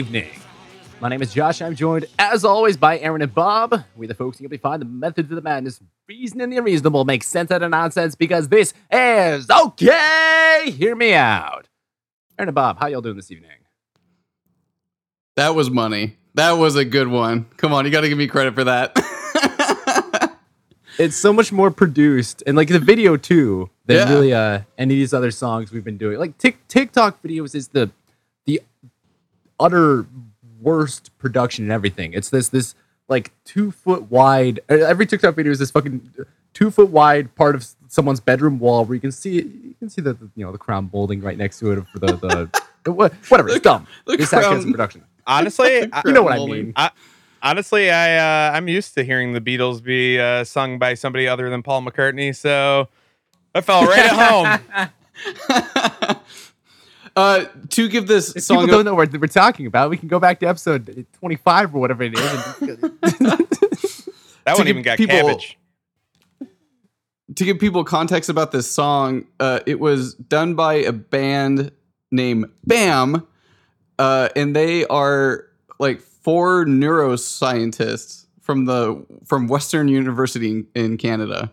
Evening. My name is Josh. I'm joined, as always, by Aaron and Bob. We the folks who help you find the methods of the madness, reason and the unreasonable, make sense out of nonsense because this is okay. Hear me out. Aaron and Bob, how y'all doing this evening? That was money. That was a good one. Come on, you got to give me credit for that. It's so much more produced and like the video too than Yeah. really uh, any of these other songs we've been doing. Like Tik TikTok videos is the utter worst production and everything. It's this this like two foot wide. Every TikTok video is this fucking two foot wide part of someone's bedroom wall where you can see you can see the, the you know the crown molding right next to it for the the, the what, whatever. It's dumb. the It's actually crown- some production. Honestly, I, You know what I mean. I, honestly, I uh, I'm used to hearing the Beatles be uh, sung by somebody other than Paul McCartney, so I felt right at home. uh, to give this If song people a- don't know what we're talking about, we can go back to episode 25 or whatever it is. and- That one even got people- cabbage. to give people context about this song, uh, it was done by a band named Bam, uh, and they are like four neuroscientists from the from Western University in, in Canada,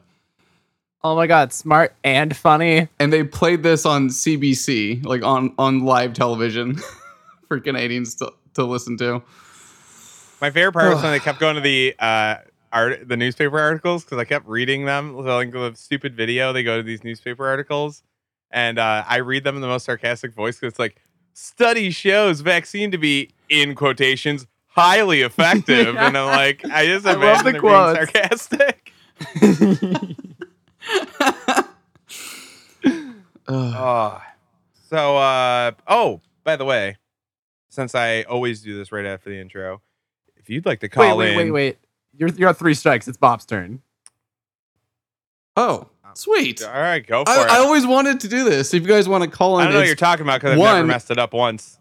oh my god, smart and funny. and they played this on CBC, like on on live television, for Canadians to, to listen to. My favorite part was when they kept going to the uh, art, the newspaper articles because I kept reading them. So like the stupid video, they go to these newspaper articles, and uh, I read them in the most sarcastic voice because it's like study shows vaccine to be in quotations highly effective, and I'm like, I just I love imagine the they're being sarcastic. Oh, so uh, oh, by the way, since I always do this right after the intro, if you'd like to call wait, in, wait, wait. You're you're at three strikes. It's Bob's turn. oh, sweet. All right, go for I, it. I always wanted to do this. If you guys want to call I in, don't know what you're talking about because I've never messed it up once.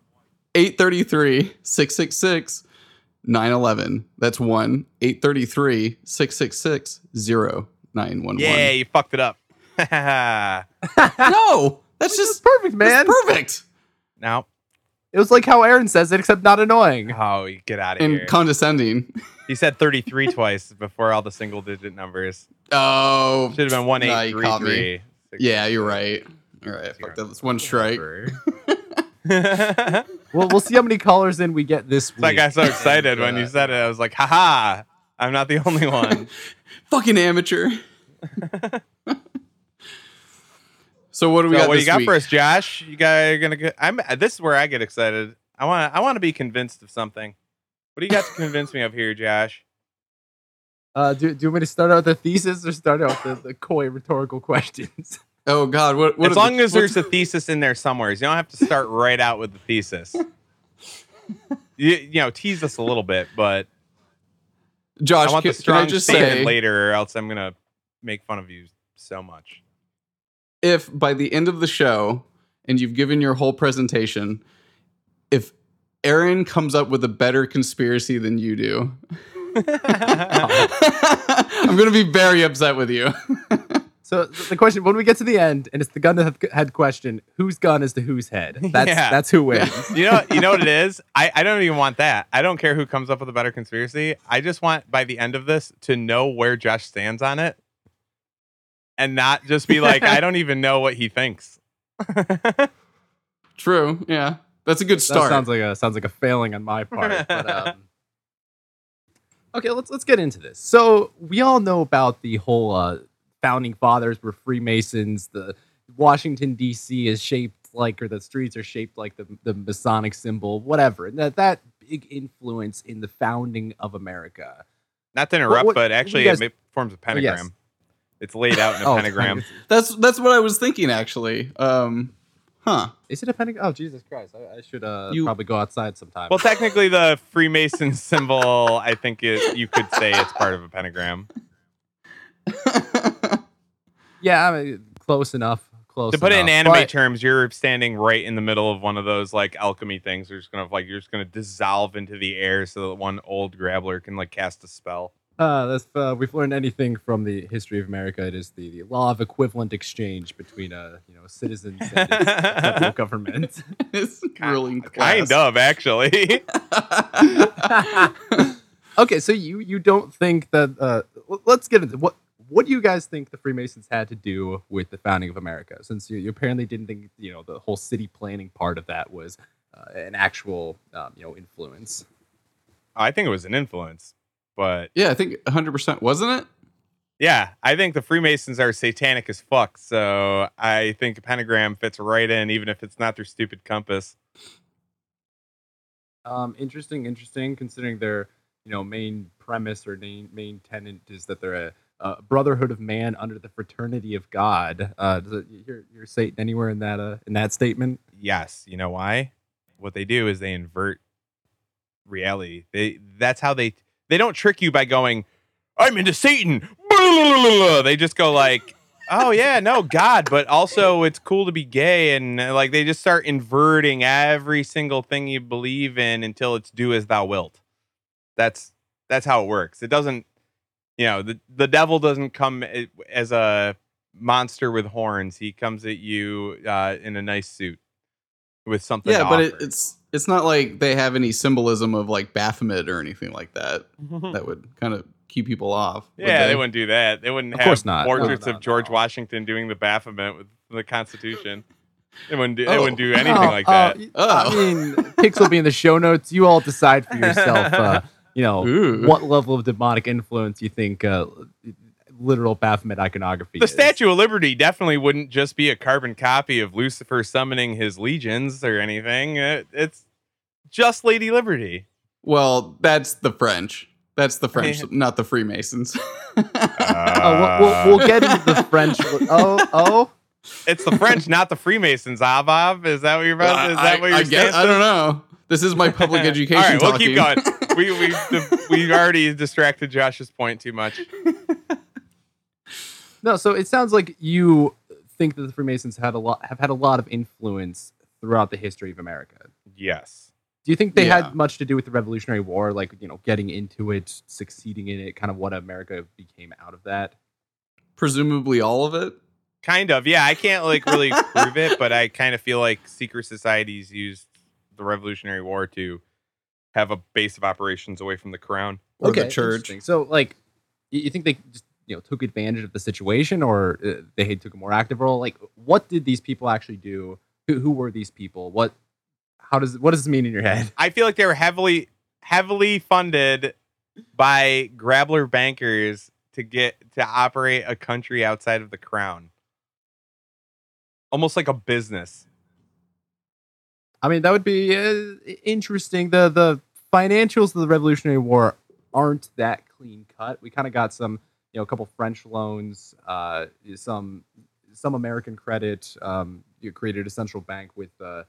833 666 911. That's 1 833 666 0911. Yeah, you fucked it up. No, that's just perfect, man. That's perfect. now, It was like how Aaron says it, except not annoying. oh, you get out of And here. And condescending. he said 33 twice before all the single digit numbers. Oh, Should have been one Nah, eight you three caught me. three. yeah, you're right. All right, fuck that. That's one strike. Well, we'll see how many callers in we get this week. like I got so excited when you said it. I was like, haha, I'm not the only one. Fucking amateur. so what do we so got what this you got week? for us, Josh? You guys are gonna get. I'm. This is where I get excited. I want. I want to be convinced of something. What do you got to convince me of here, Josh? Uh, do, do you want me to start out the thesis or start out the, the coy rhetorical questions? Oh God, what? what as long the- as there's a thesis in there somewhere, you don't have to start right out with the thesis. You, you know, tease us a little bit, but Josh, I want can, the can I just say later, or else I'm gonna make fun of you so much. if by the end of the show and you've given your whole presentation, if Aaron comes up with a better conspiracy than you do, I'm going to be very upset with you. So the question, when we get to the end, and it's the gun to head- head question, whose gun is to whose head? That's Yeah. that's who wins. You know, you know what it is. I, I don't even want that. I don't care who comes up with a better conspiracy. I just want by the end of this to know where Josh stands on it, and not just be like, I don't even know what he thinks. True. Yeah. That's a good That start. sounds like a sounds like a failing on my part. But, um, okay, let's let's get into this. So we all know about the whole uh, founding fathers were Freemasons. The Washington D.C. is shaped like, or the streets are shaped like the the Masonic symbol, whatever. And that that big influence in the founding of America. Not to interrupt, what- but actually, guys- it forms a yes. pentagram. It's laid out in a Oh, pentagram. that's that's what I was thinking actually. Um, huh. Is it a pentagram? Oh Jesus Christ! I, I should uh, You- probably go outside sometime. Well, technically, the Freemason symbol, I think it, you could say it's part of a pentagram. Yeah, I mean, close enough. Close. To put it in anime But- terms, you're standing right in the middle of one of those like alchemy things. You're just gonna like you're just gonna dissolve into the air so that one old grabbler can like cast a spell. Uh, that's, uh, we've learned anything from the history of America. It is the, the law of equivalent exchange between uh, you know citizens and its federal government. it's ruling class. Kind of, actually. okay, so you you don't think that? Uh, let's get into what what do you guys think the Freemasons had to do with the founding of America? Since you, you apparently didn't think you know the whole city planning part of that was uh, an actual um, you know influence. I think it was an influence, but Yeah, I think 100% wasn't it? yeah, I think the Freemasons are satanic as fuck. So I think a pentagram fits right in, even if it's not their stupid compass. Um, interesting, interesting. Considering their you know main premise or main main tenant is that they're a, a brotherhood of man under the fraternity of God. Uh, does it, you hear, you Satan anywhere in that uh, in that statement? Yes, you know why? What they do is they invert reality. They that's how they they don't trick you by going, "I'm into Satan." They just go like, "Oh yeah, no God," but also it's cool to be gay, and uh, like they just start inverting every single thing you believe in until it's do as thou wilt. That's that's how it works. It doesn't, you know, the the devil doesn't come as a monster with horns. He comes at you uh, in a nice suit with something. Yeah, to but it, it's it's not like they have any symbolism of like Baphomet or anything like that that would kind of keep people off. yeah, they? wouldn't do that. They wouldn't Of have course not. Portraits no, of George no. Washington doing the Baphomet with the Constitution. They wouldn't do. They Oh. wouldn't do anything Oh, like oh, that. y- Oh. I mean, pics will be in the show notes. You all decide for yourself. Uh, you know Ooh. what level of demonic influence you think uh, literal Baphomet iconography. The is. Statue of Liberty definitely wouldn't just be a carbon copy of Lucifer summoning his legions or anything. It, it's just Lady Liberty. Well, that's the French. That's the French, not the Freemasons. Oh, we'll, we'll, we'll get into the French. Oh, oh. It's the French, not the Freemasons. Avav, is that what you're about? Is that what you're I guess I don't know. This is my public education. All right, we'll keep going. We we we already distracted Josh's point too much. No, so it sounds like you think that the Freemasons had a lot have had a lot of influence throughout the history of America. Yes. Do you think they Yeah. had much to do with the Revolutionary War, like you know, getting into it, succeeding in it, kind of what America became out of that? Presumably all of it. Kind of. Yeah, I can't like really prove it, but I kind of feel like secret societies used the Revolutionary War to have a base of operations away from the crown. Or the church. So, like, you, think they just you know took advantage of the situation, or uh, they took a more active role? Like, what did these people actually do? Who, who were these people? What? How does what does this mean in your head? I feel like they were heavily heavily funded by grabbler bankers to get to operate a country outside of the crown. Almost like a business. I mean, that would be uh, interesting. The the financials of the Revolutionary War aren't that clean cut. We kind of got some, you know, a couple French loans, uh, some some American credit. Um, you created a central bank with uh,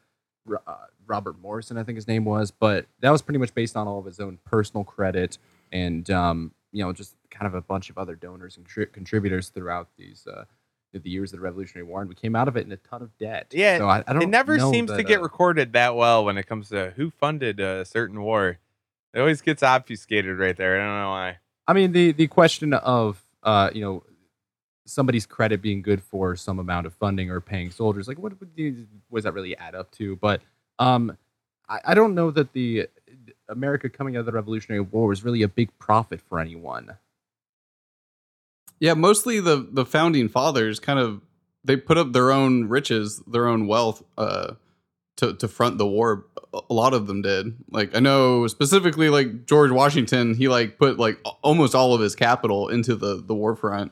uh, Robert Morrison, I think his name was, but that was pretty much based on all of his own personal credit and um, you know just kind of a bunch of other donors and contri- contributors throughout these. Uh, the years of the Revolutionary War, and we came out of it in a ton of debt. Yeah, so I, I don't. It never seems to get uh, recorded that well when it comes to who funded a certain war. It always gets obfuscated right there. I don't know why. I mean, the the question of uh, you know somebody's credit being good for some amount of funding or paying soldiers, like what what does that really add up to? But um, I, I don't know that the America coming out of the Revolutionary War was really a big profit for anyone. Yeah, mostly the the founding fathers kind of they put up their own riches, their own wealth uh to to front the war. A lot of them did. Like I know specifically like George Washington, he like put like almost all of his capital into the the war front.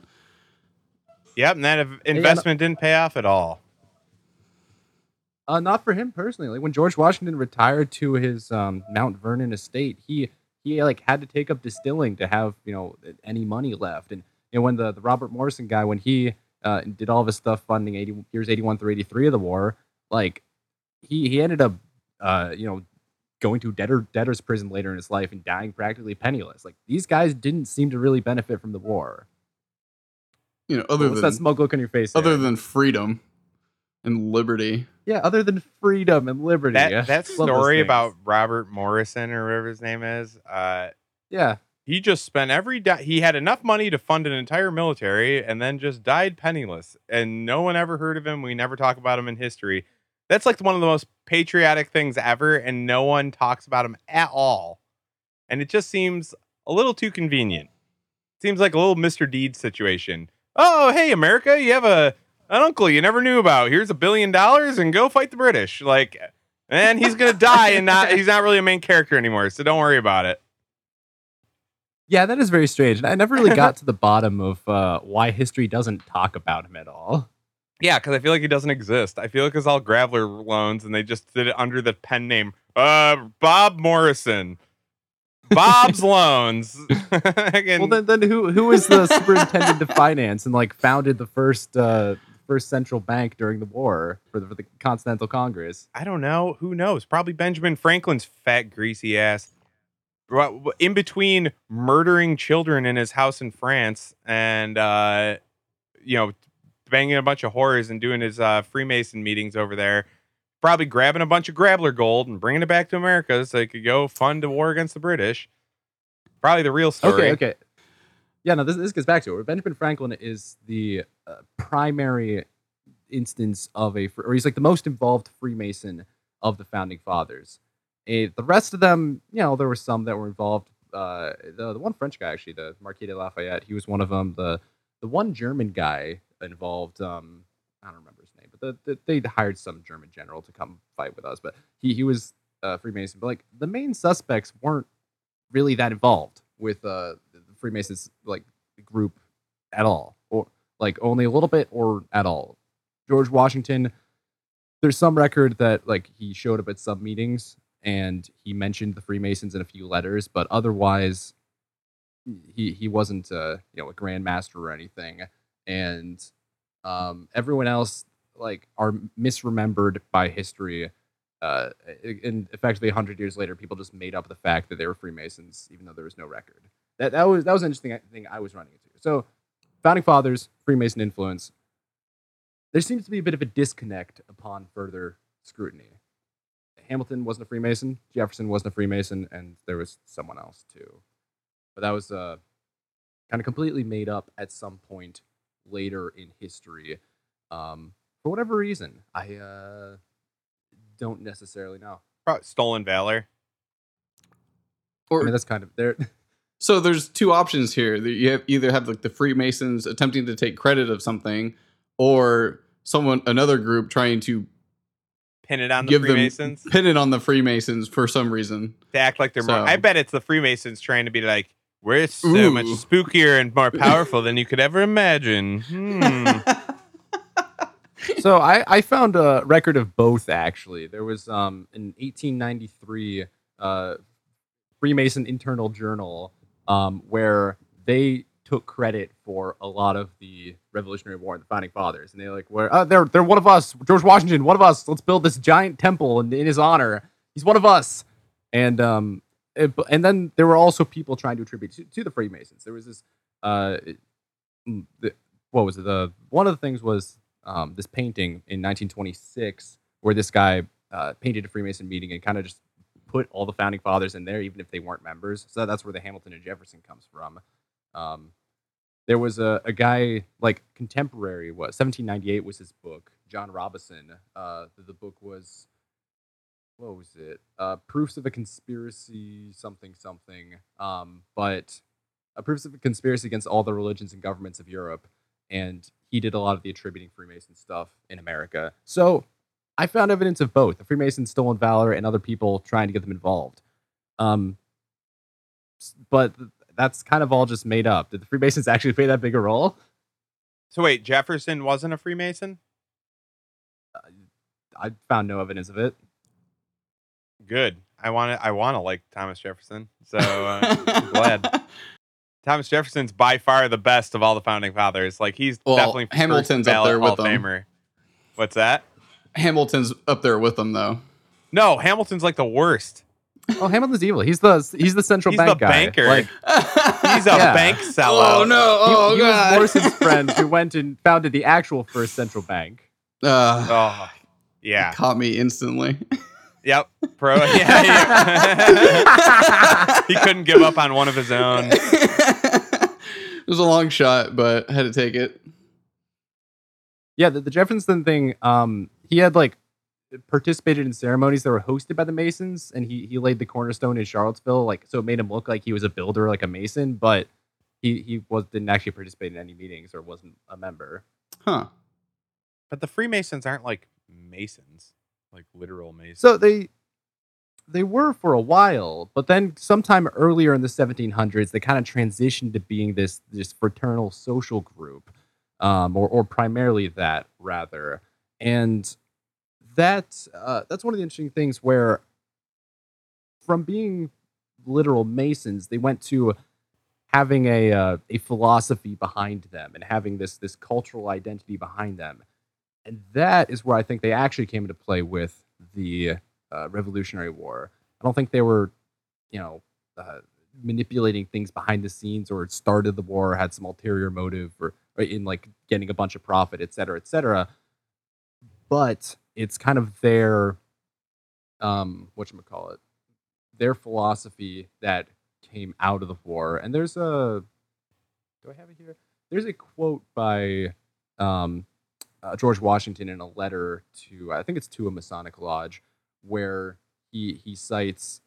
Yep, and that investment didn't pay off at all. Uh, not for him personally. Like when George Washington retired to his um, Mount Vernon estate, he he like had to take up distilling to have you know any money left. And you know when the, the Robert Morrison guy when he uh, did all of his stuff funding 80 years 81 through 83 of the war, like he he ended up uh, you know going to debtor debtor's prison later in his life and dying practically penniless. Like these guys didn't seem to really benefit from the war. You know, other What's than that smug look on your face? other Aaron? than freedom and liberty. yeah, other than freedom and liberty. That Yeah. that Love story about Robert Morrison or whatever his name is, uh, yeah. He just spent every di- he had enough money to fund an entire military and then just died penniless and no one ever heard of him. We never talk about him in history. That's like one of the most patriotic things ever and no one talks about him at all. And it just seems a little too convenient. Seems like a little mr Deed situation. Oh hey america you have a an uncle you never knew about. Here's a billion dollars and go fight the british. Like and he's gonna die and not he's not really a main character anymore so don't worry about it Yeah, that is very strange. And I never really got to the bottom of uh, why history doesn't talk about him at all. Yeah, because I feel like he doesn't exist. I feel like it's all Graveler loans, and they just did it under the pen name uh Bob Morrison. Bob's loans. Well, then, then who who was the superintendent of finance and like founded the first uh, first central bank during the war for the, for the Continental Congress? I don't know. Who knows? Probably Benjamin Franklin's fat, greasy ass. In between murdering children in his house in France and uh, you know banging a bunch of whores and doing his uh, Freemason meetings over there, probably grabbing a bunch of Grabler gold and bringing it back to America so they could go fund a war against the British. Probably the real story. Okay, okay. Yeah, no, this, this gets back to it. Benjamin Franklin is the uh, primary instance of a, or he's like the most involved Freemason of the founding fathers. Eh, the rest of them, you know, there were some that were involved. Uh, the the one French guy actually, the Marquis de Lafayette, he was one of them. The the one German guy involved, um, I don't remember his name, but the, the, they hired some German general to come fight with us. But he he was uh, Freemason. But like the main suspects weren't really that involved with uh, the Freemasons like group at all, or like only a little bit or at all. George Washington, there's some record that like he showed up at some meetings and he mentioned the Freemasons in a few letters, but otherwise he he wasn't uh, you know a grand master or anything. And um, everyone else like are misremembered by history. Uh, and effectively, hundred years later, people just made up the fact that they were Freemasons, even though there was no record. That that was that was an interesting thing I was running into. So, founding fathers, Freemason influence. There seems to be a bit of a disconnect upon further scrutiny. Hamilton wasn't a Freemason, Jefferson wasn't a Freemason, and there was someone else too. But that was uh, kind of completely made up at some point later in history. Um, for whatever reason, I uh, don't necessarily know. Pro- Stolen valor. I Or mean, that's kind of there. so there's two options here. That You have, either have like the Freemasons attempting to take credit of something, or someone another group trying to Pin it on the give them Freemasons pin it on the Freemasons for some reason. to act like they're more. I bet it's the Freemasons trying to be like, we're so Ooh. much spookier and more powerful than you could ever imagine. Hmm. so I, I found a record of both actually. There was um in 1893 uh Freemason internal journal um where they took credit for a lot of the Revolutionary War and the founding fathers, and they like were uh, they're they're one of us, George Washington, one of us. Let's build this giant temple in, in his honor. He's one of us, and um it- and then there were also people trying to attribute to, to the Freemasons. There was this uh mm, the, what was it? The one of the things was um, this painting in 1926 where this guy uh, painted a Freemason meeting and kind of just put all the founding fathers in there, even if they weren't members. So that's where the Hamilton and Jefferson comes from. Um, there was a, a guy like contemporary. What 1798 was his book. John Robison. Uh, the, the book was what was it? Uh, Proofs of a Conspiracy, something something. Um, but uh, proofs of a conspiracy against all the religions and governments of Europe, and he did a lot of the attributing Freemason stuff in America. So I found evidence of both: the Freemasons' stolen valor and other people trying to get them involved. Um, but that's kind of all just made up. Did the Freemasons actually play that big a role? so wait, Jefferson wasn't a Freemason? I found no evidence of it. Good. I want to. I want to like Thomas Jefferson. So uh, I'm glad. Thomas Jefferson's by far the best of all the founding fathers. Like he's Well, definitely first Hamilton's up there with them. What's that? Hamilton's up there with them though. No, Hamilton's like the worst. Oh, Hamilton's evil. He's the he's the central He's bank the guy. banker. Like He's a Yeah. bank sellout. oh no! he, Oh he god! was Morrison's friend who went and founded the actual first central bank. Uh, Oh, yeah. Caught me instantly. Yep. Pro. Yeah. yeah. he couldn't give up on one of his own. it was a long shot, but I had to take it. Yeah, the, the Jefferson thing. Um, he had like participated in ceremonies that were hosted by the Masons, and he he laid the cornerstone in Charlottesville. Like, so it made him look like he was a builder, like a Mason, but he he was didn't actually participate in any meetings or wasn't a member. Huh. But the Freemasons aren't like Masons, like literal Masons. So they they were for a while, but then sometime earlier in the 1700s, they kind of transitioned to being this this fraternal social group, um, or or primarily that rather, and that uh, that's one of the interesting things where from being literal Masons, they went to having a uh, a philosophy behind them and having this this cultural identity behind them, and that is where I think they actually came into play with the uh, Revolutionary War. I don't think they were, you know, uh, manipulating things behind the scenes or started the war, had some ulterior motive, or, or in like getting a bunch of profit, et cetera, et cetera. But it's kind of their, um, what you call it, their philosophy that came out of the war. And there's a, do I have it here? There's a quote by um, uh, George Washington in a letter to, I think it's to a Masonic lodge, where he he cites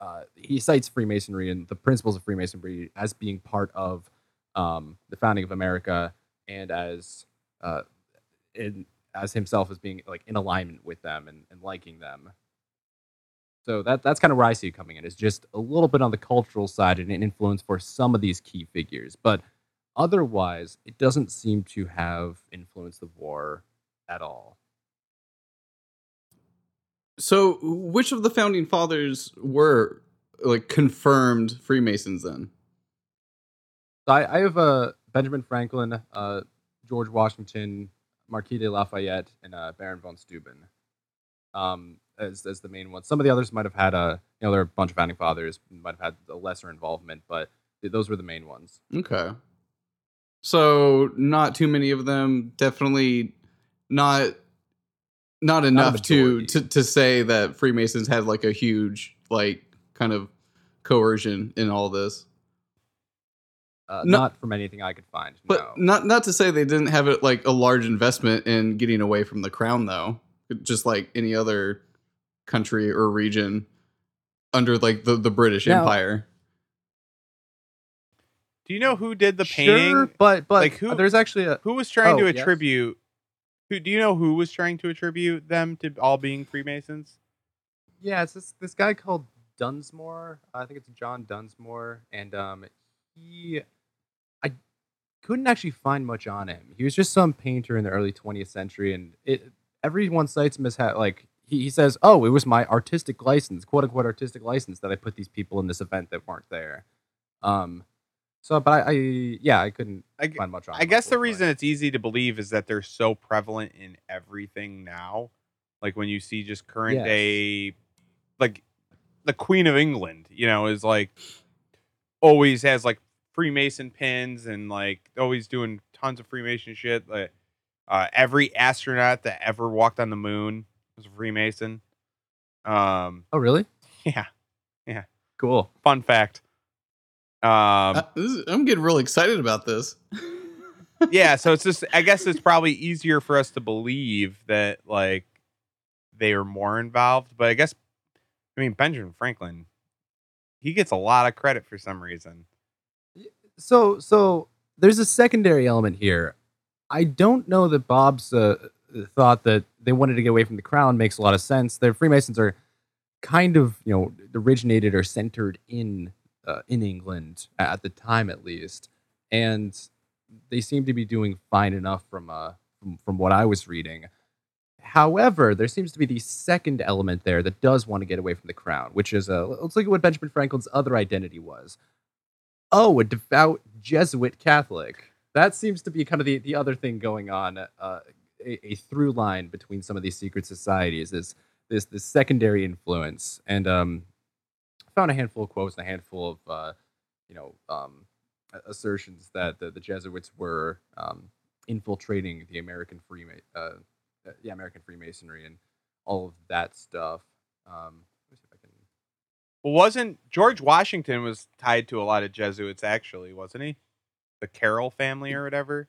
uh, he cites Freemasonry and the principles of Freemasonry as being part of um, the founding of America and as uh, in as himself as being like in alignment with them and, and liking them. So that that's kind of where I see it coming in is just a little bit on the cultural side and an influence for some of these key figures, but otherwise it doesn't seem to have influenced the war at all. So, which of the founding fathers were like confirmed Freemasons then? So I, I have uh, Benjamin Franklin, uh, George Washington, Marquis de Lafayette, and uh, Baron von Steuben um, as, as the main ones. Some of the others might have had a, you know, there are a bunch of founding fathers, might have had a lesser involvement, but th- those were the main ones. Okay. So, not too many of them. Definitely not not enough to, to to say that Freemasons had like a huge like kind of coercion in all this. Uh, No- Not from anything I could find. But no. not not to say they didn't have it like a large investment in getting away from the crown though. Just like any other country or region under like the, the British Now- Empire. Do you know who did the Sure, painting? but but Like, who- there's actually a Who was trying Oh, to yes. attribute? Who do you know who was trying to attribute them to all being Freemasons? Yeah, it's this this guy called Dunsmore. I think it's John Dunsmore, and um, he, I couldn't actually find much on him. He was just some painter in the early 20th century, and it everyone cites him as ha- like he, he says, "Oh, it was my artistic license, quote unquote artistic license, that I put these people in this event that weren't there." Um, so, but I, I yeah, I couldn't I, find much on. I guess the reason it's easy to believe is that they're so prevalent in everything now. Like when you see just current Yes. day, like the Queen of England, you know, is like always has like Freemason pins and like always doing tons of Freemason shit. Like uh, every astronaut that ever walked on the moon was a Freemason. Um, Oh, really? yeah, yeah. Cool. fun fact. Um, Uh, this is- I'm getting really excited about this. yeah, so it's just I guess it's probably easier for us to believe that like they are more involved, but I guess I mean Benjamin Franklin he gets a lot of credit for some reason. So so there's a secondary element here. I don't know that Bob's uh, thought that they wanted to get away from the crown makes a lot of sense. The Freemasons are kind of you know originated or centered in uh, in England at the time at least, and they seem to be doing fine enough from uh from, from what I was reading. However, there seems to be the second element there that does want to get away from the crown, which is uh, let's look at what Benjamin Franklin's other identity was. Oh, a devout Jesuit Catholic. That seems to be kind of the, the other thing going on. Uh, a, a through line between some of these secret societies is this this secondary influence. And um, I found a handful of quotes and a handful of uh, you know um, assertions that the, the Jesuits were um, infiltrating the American Freema- uh, yeah, American Freemasonry and all of that stuff. Um, let me see if I can Well, wasn't George Washington was tied to a lot of Jesuits actually, wasn't he? The Carroll family or whatever.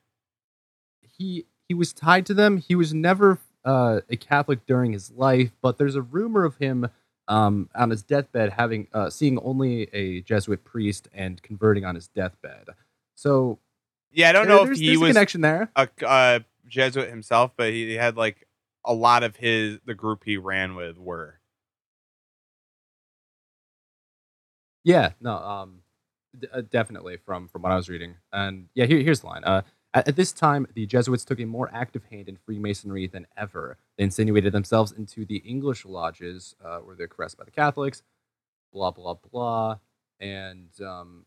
he he was tied to them. He was never uh, a Catholic during his life, but there's a rumor of him um, on his deathbed having uh, seeing only a Jesuit priest and converting on his deathbed. So Yeah, I don't there- know if he there's a was connection there. a, a Jesuit himself, but he had like a lot of his the group he ran with were. Yeah, no, um, d- uh, definitely from from what I was reading, and yeah, here, here's the line. Uh, at, at this time, the Jesuits took a more active hand in Freemasonry than ever. They insinuated themselves into the English lodges, uh, where they're caressed by the Catholics, blah blah blah, and um,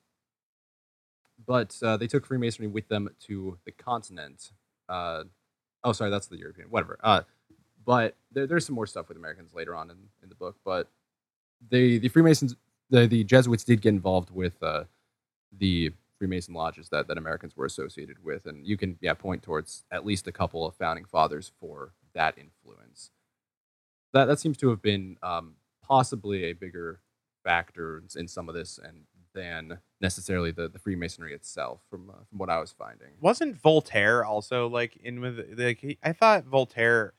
but uh, they took Freemasonry with them to the continent. Uh, oh, sorry, that's the European, whatever. Uh, but there, there's some more stuff with Americans later on in, in the book, but the the Freemasons the the Jesuits did get involved with uh, the Freemason lodges that, that Americans were associated with, and you can yeah point towards at least a couple of founding fathers for that influence. That that seems to have been um, possibly a bigger factor in some of this, and than necessarily the, the Freemasonry itself, from uh, from what I was finding. Wasn't Voltaire also like in with like he, I thought Voltaire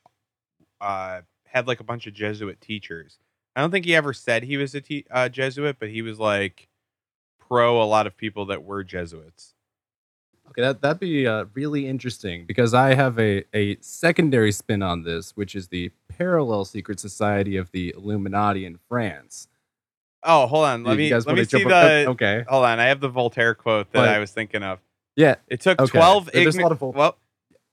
uh had like a bunch of Jesuit teachers. I don't think he ever said he was a te- uh, Jesuit, but he was like pro a lot of people that were Jesuits. Okay, that that'd be uh, really interesting because I have a, a secondary spin on this, which is the parallel secret society of the Illuminati in France. Oh, hold on. Let You me let me see jump up- the okay. Hold on. I have the Voltaire quote that But- I was thinking of. Yeah, It took Okay. 12 There- a lot ignorant of Vol- well,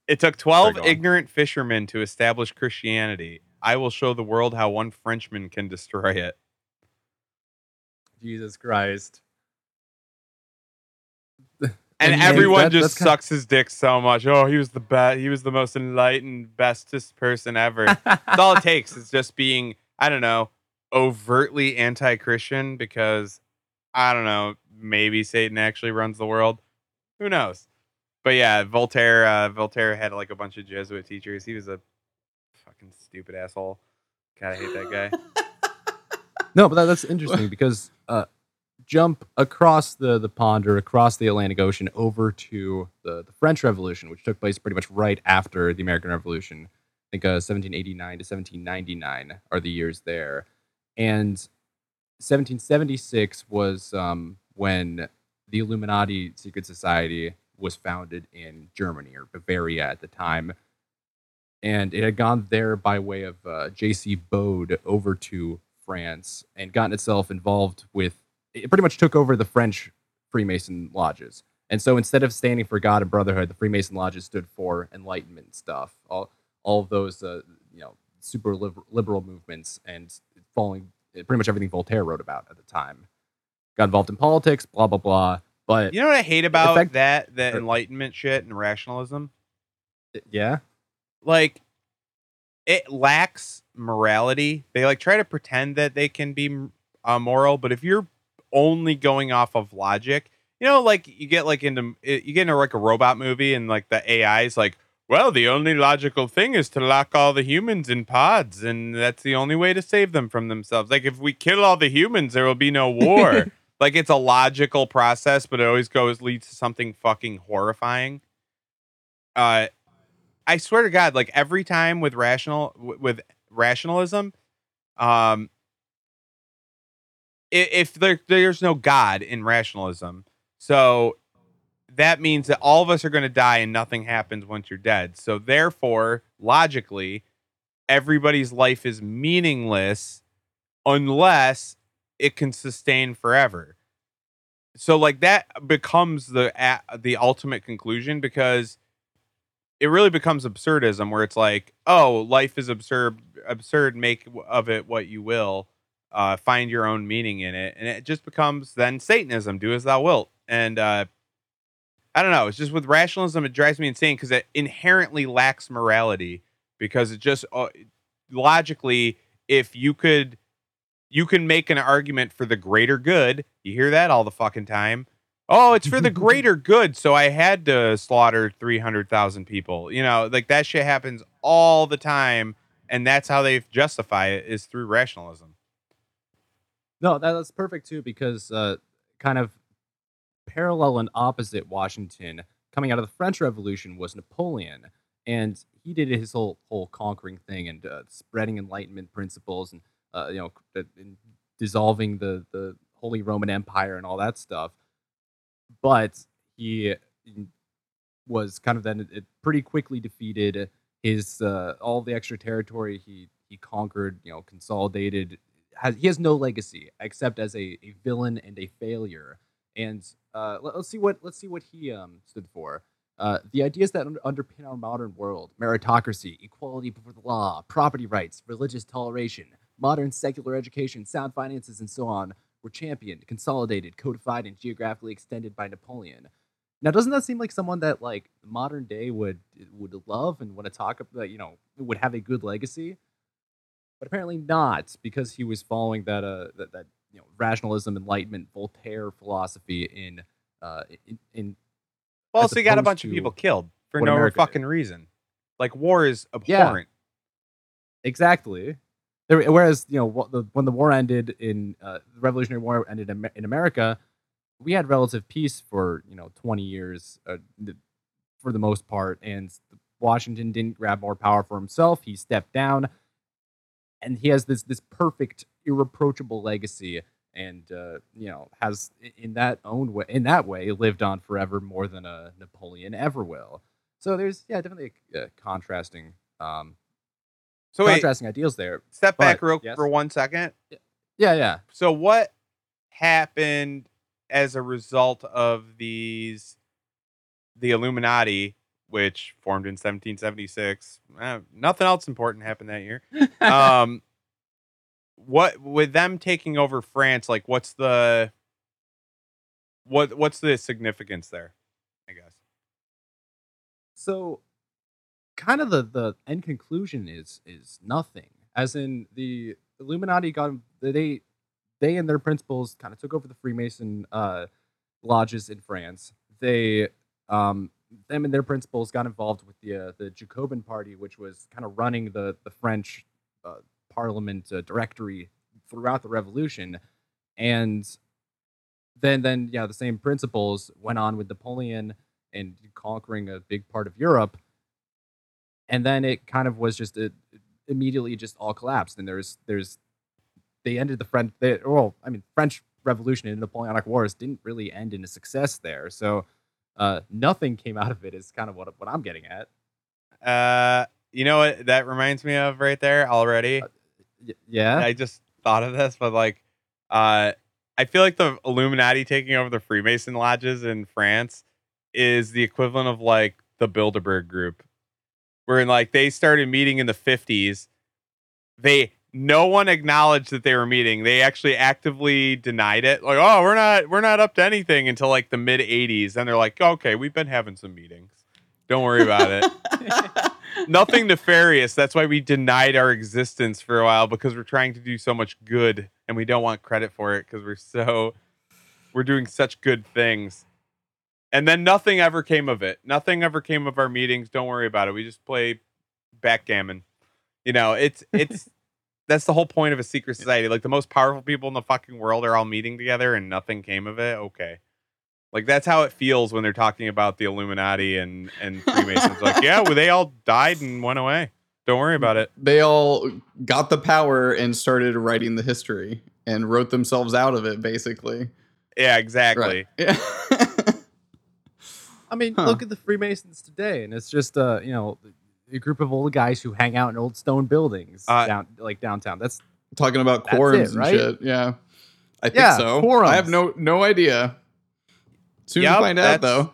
it took 12 go ignorant fishermen to establish Christianity. I will show the world how one Frenchman can destroy it. Jesus Christ. And, And- everyone that- just sucks his dick so much. Oh, he was the best. He was the most enlightened, bestest person ever. That's all it takes is just being, I don't know, overtly anti-Christian because I don't know, maybe Satan actually runs the world. Who knows? But yeah, Voltaire. Uh, Voltaire had like a bunch of Jesuit teachers. He was a fucking stupid asshole. God, I hate that guy. No, but that, that's interesting because uh, jump across the the pond or across the Atlantic Ocean over to the, the French Revolution, which took place pretty much right after the American Revolution. I think uh, 1789 to 1799 are the years there, and 1776 was um, when the Illuminati secret society was founded in Germany or Bavaria at the time. And it had gone there by way of uh, J.C. Bode over to France and gotten itself involved with. It pretty much took over the French Freemason lodges. And so instead of standing for God and brotherhood, the Freemason lodges stood for enlightenment stuff. All all of those, uh, you know, super liber- liberal movements and following pretty much everything Voltaire wrote about at the time. Got involved in politics, blah blah blah. But You know what I hate about fact- that? The or- Enlightenment shit and rationalism. yeah, like it lacks morality. They like try to pretend that they can be uh, moral, but if you're only going off of logic, you know, like you get like into you get into like a robot movie and like the AI is like, well, the only logical thing is to lock all the humans in pods, and that's the only way to save them from themselves. Like if we kill all the humans, there will be no war. like it's a logical process, but it always goes leads to something fucking horrifying. Uh, I swear to God, like every time with rational with rationalism, um, if there there's no God in rationalism, so that means that all of us are going to die and nothing happens once you're dead. So therefore, logically, everybody's life is meaningless unless it can sustain forever. So like that becomes the the ultimate conclusion because it really becomes absurdism where it's like, oh, life is absurd, absurd. Make of it what you will. Uh, find your own meaning in it, and it just becomes then Satanism. Do as thou wilt, and uh, I don't know. It's just with rationalism, it drives me insane because it inherently lacks morality. Because it just uh, logically, if you could, you can make an argument for the greater good. You hear that all the fucking time. Oh, it's for the greater good, so I had to slaughter three hundred thousand people. You know, like that shit happens all the time, and that's how they justify it is through rationalism. No, that, that's perfect too because uh, kind of parallel and opposite Washington coming out of the French Revolution was Napoleon, and he did his whole whole conquering thing and uh, spreading Enlightenment principles and uh, you know uh, dissolving the the Holy Roman Empire and all that stuff. But he was kind of then pretty quickly defeated his uh, all the extra territory he he conquered, you know, consolidated. Has he has no legacy except as a, a villain and a failure. And uh, let, us see what let's see what he um, stood for. Uh, the ideas that un- underpin our modern world meritocracy, equality before the law, property rights, religious toleration, modern secular education, sound finances, and so on were championed, consolidated, codified, and geographically extended by Napoleon. Now, doesn't that seem like someone that like modern day would would love and want to talk about? You know, would have a good legacy, but apparently not because he was following that uh that, that you know rationalism, enlightenment, Voltaire philosophy in uh in, in Well, so you got a bunch of people killed for no America fucking reason. Like war is Yeah. abhorrent. Exactly. There, whereas you know the, when the war ended in uh, the Revolutionary War ended in, America, we had relative peace for you know twenty years uh, for the most part, and Washington didn't grab more power for himself. He stepped down, and he has this this perfect, irreproachable legacy, and uh, you know has in that own way in that way lived on forever more than a Napoleon ever will. So there's yeah definitely a, uh, contrasting um, So wait, contrasting ideals there. step back real yes. for one second. Yeah, yeah. So what happened as a result of these the Illuminati, which formed in 1776? Eh, nothing else important happened that year. um what with them taking over France, like what's the what what's the significance there? I guess. so kind of the the end conclusion is is nothing. As in the Illuminati got they they and their principles kind of took over the Freemason uh lodges in France. They um them and their principles got involved with the uh, the Jacobin party which was kind of running the the French uh, parliament uh, directory throughout the revolution and then then yeah the same principles went on with Napoleon and conquering a big part of Europe. And then it kind of was just it immediately just all collapsed. And there's there's they ended the French they, well, I mean French Revolution and Napoleonic Wars didn't really end in a success there. So uh, nothing came out of it is kind of what what I'm getting at. Uh you know what that reminds me of right there already? Y- yeah. I just thought of this, but like, uh, I feel like the Illuminati taking over the Freemason lodges in France is the equivalent of like the Bilderberg group, where like they started meeting in the fifties. They no one acknowledged that they were meeting. They actually actively denied it. Like, oh, we're not we're not up to anything until like the mid '80s. And they're like, okay, we've been having some meetings. Don't worry about it nothing nefarious. That's why we denied our existence for a while because we're trying to do so much good and we don't want credit for it because we're so we're doing such good things. And then nothing ever came of it. Nothing ever came of our meetings. Don't worry about it. We just play backgammon. You know, it's it's that's the whole point of a secret society. Like the most powerful people in the fucking world are all meeting together and nothing came of it. Okay. Like that's how it feels when they're talking about the Illuminati and and Freemasons. like, yeah, well, they all died and went away. Don't worry about it. they all got the power and started writing the history and wrote themselves out of it, basically. Yeah, exactly. Yeah. I mean, Huh. look at the Freemasons today, and it's just uh, you know, a group of old guys who hang out in old stone buildings Uh, down like downtown. That's Talking about That's quorums it, and shit. Yeah. I think Yeah, so. quorums. I have no no idea. Soon Yep, to find out though.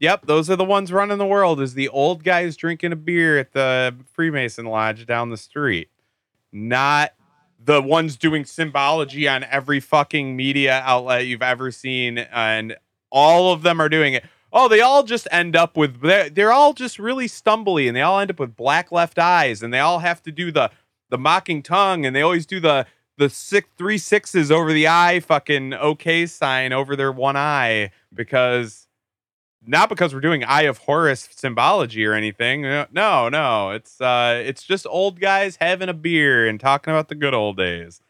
Yep, those are the ones running the world. Is the old guys drinking a beer at the Freemason lodge down the street, not the ones doing symbology on every fucking media outlet you've ever seen, and all of them are doing it. Oh, they all just end up with they're, they're all just really stumbly, and they all end up with black left eyes, and they all have to do the the mocking tongue, and they always do the the six three sixes over the eye, fucking okay sign over their one eye because not because we're doing Eye of Horus symbology or anything. No, no, no. It's uh it's just old guys having a beer and talking about the good old days.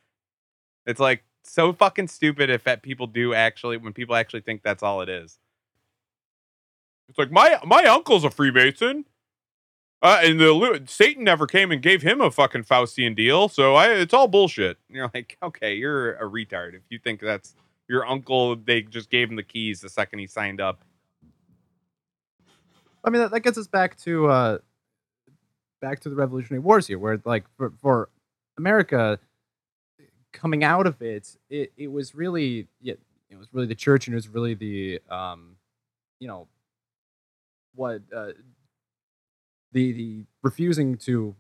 It's like so fucking stupid if that people do actually when people actually think that's all it is. It's like my my uncle's a Freemason. Uh, and the Satan never came and gave him a fucking Faustian deal, so I it's all bullshit. And you're like, okay, you're a retard if you think that's your uncle. They just gave him the keys the second he signed up. I mean, that, that gets us back to uh, back to the Revolutionary Wars here, where like for, for America coming out of it, it, it was really yeah, it was really the church and it was really the um, you know what uh, the the refusing to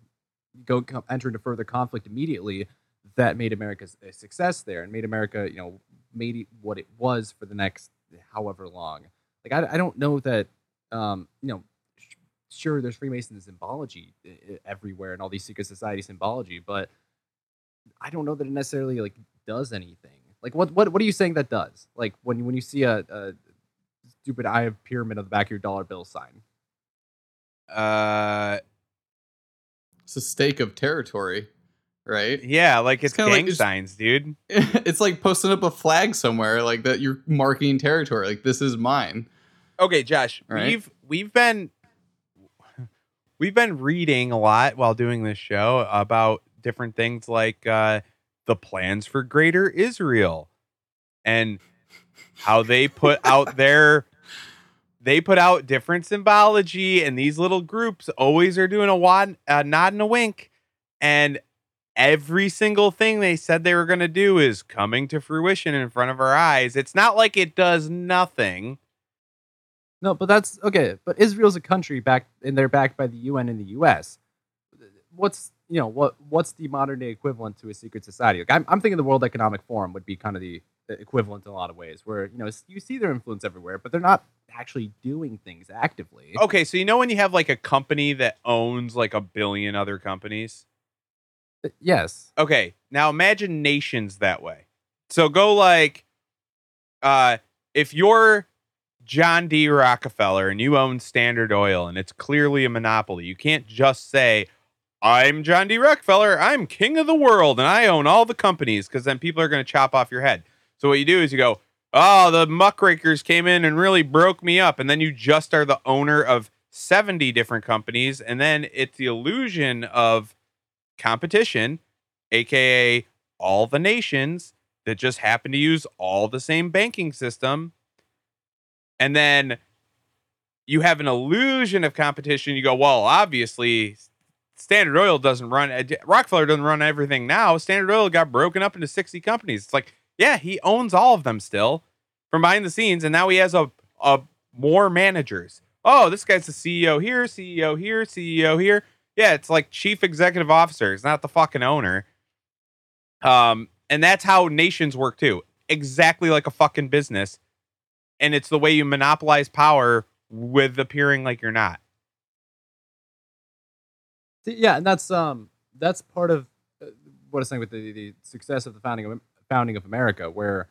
go co- enter into further conflict immediately that made America a success there and made America you know made it what it was for the next however long. Like I, I don't know that um, you know sh- sure there's Freemason symbology everywhere and all these secret society symbology, but I don't know that it necessarily like does anything. Like what what what are you saying that does? Like when when you see a, a stupid eye of pyramid on the back of your dollar bill sign. Uh, It's a stake of territory, right? yeah, like It's it's, kinda like gang it's- signs, dude. it's like posting up a flag somewhere, like that you're marking territory. Like this is mine. Okay, Josh, Right. we've we've been we've been reading a lot while doing this show about different things like uh, the plans for Greater Israel and how they put out their they put out different symbology, and these little groups always are doing a wad, a nod and a wink, and every single thing they said they were going to do is coming to fruition in front of our eyes. It's not like it does nothing. No, but that's okay. But Israel's a country back, and they're backed by the UN and the US. What's you know what what's the modern day equivalent to a secret society? Like I'm, I'm thinking the World Economic Forum would be kind of the equivalent in a lot of ways, where you know you see their influence everywhere, but they're not actually doing things actively. Okay, so you know when you have like a company that owns like a billion other companies? Uh, Yes. Okay, now imagine nations that way. So go like uh if you're John D. Rockefeller and you own Standard Oil and it's clearly a monopoly, you can't just say, I'm John D. Rockefeller, I'm king of the world, and I own all the companies, because then people are going to chop off your head. So what you do is you go, Oh, the muckrakers came in and really broke me up. And then you just are the owner of 70 different companies. And then it's the illusion of competition, aka all the nations that just happen to use all the same banking system. And then you have an illusion of competition. You go, well, obviously, Standard Oil doesn't run, uh, Rockefeller doesn't run everything now. Standard Oil got broken up into 60 companies. It's like, yeah, he owns all of them still from behind the scenes. And now he has a, a more managers. Oh, this guy's the CEO here, CEO here, CEO here. Yeah, it's like chief executive officer. It's not the fucking owner. Um, and that's how nations work too. Exactly like a fucking business. And it's the way you monopolize power with appearing like you're not. Yeah, and that's um that's part of uh, what I was saying with the, the success of the founding of founding of America, where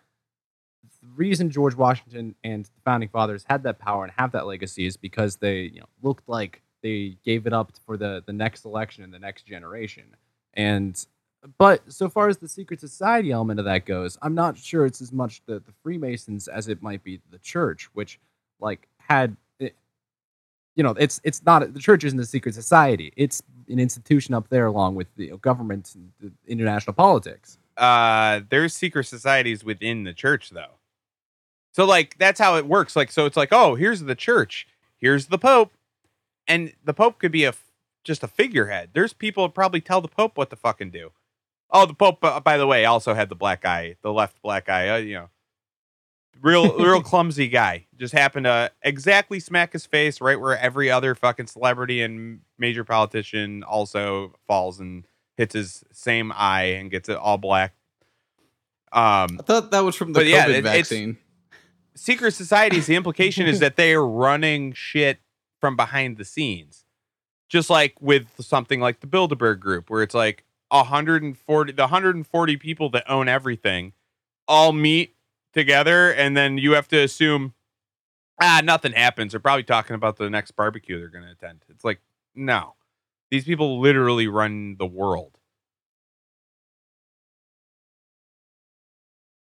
the reason George Washington and the founding fathers had that power and have that legacy is because they you know looked like they gave it up for the the next election and the next generation. And but so far as the secret society element of that goes, I'm not sure it's as much the, the Freemasons as it might be the church, which like had it, you know, it's it's not the church isn't a secret society. It's an institution up there along with the government and the international politics. Uh there's secret societies within the church though. So like that's how it works. Like so it's like oh here's the church. Here's the pope. And the pope could be a just a figurehead. There's people probably tell the pope what to fucking do. Oh the pope uh, by the way also had the black eye the left black eye uh, you know. Real real clumsy guy. Just happened to exactly smack his face right where every other fucking celebrity and major politician also falls and hits his same eye and gets it all black. Um I thought that was from the But yeah, COVID it- vaccine. secret societies the implication is that they are running shit from behind the scenes. Just like with something like the bilderberg group where it's like 140 the 140 people that own everything all meet together and then you have to assume ah nothing happens. They're probably talking about the next barbecue they're going to attend. It's like no these people literally run the world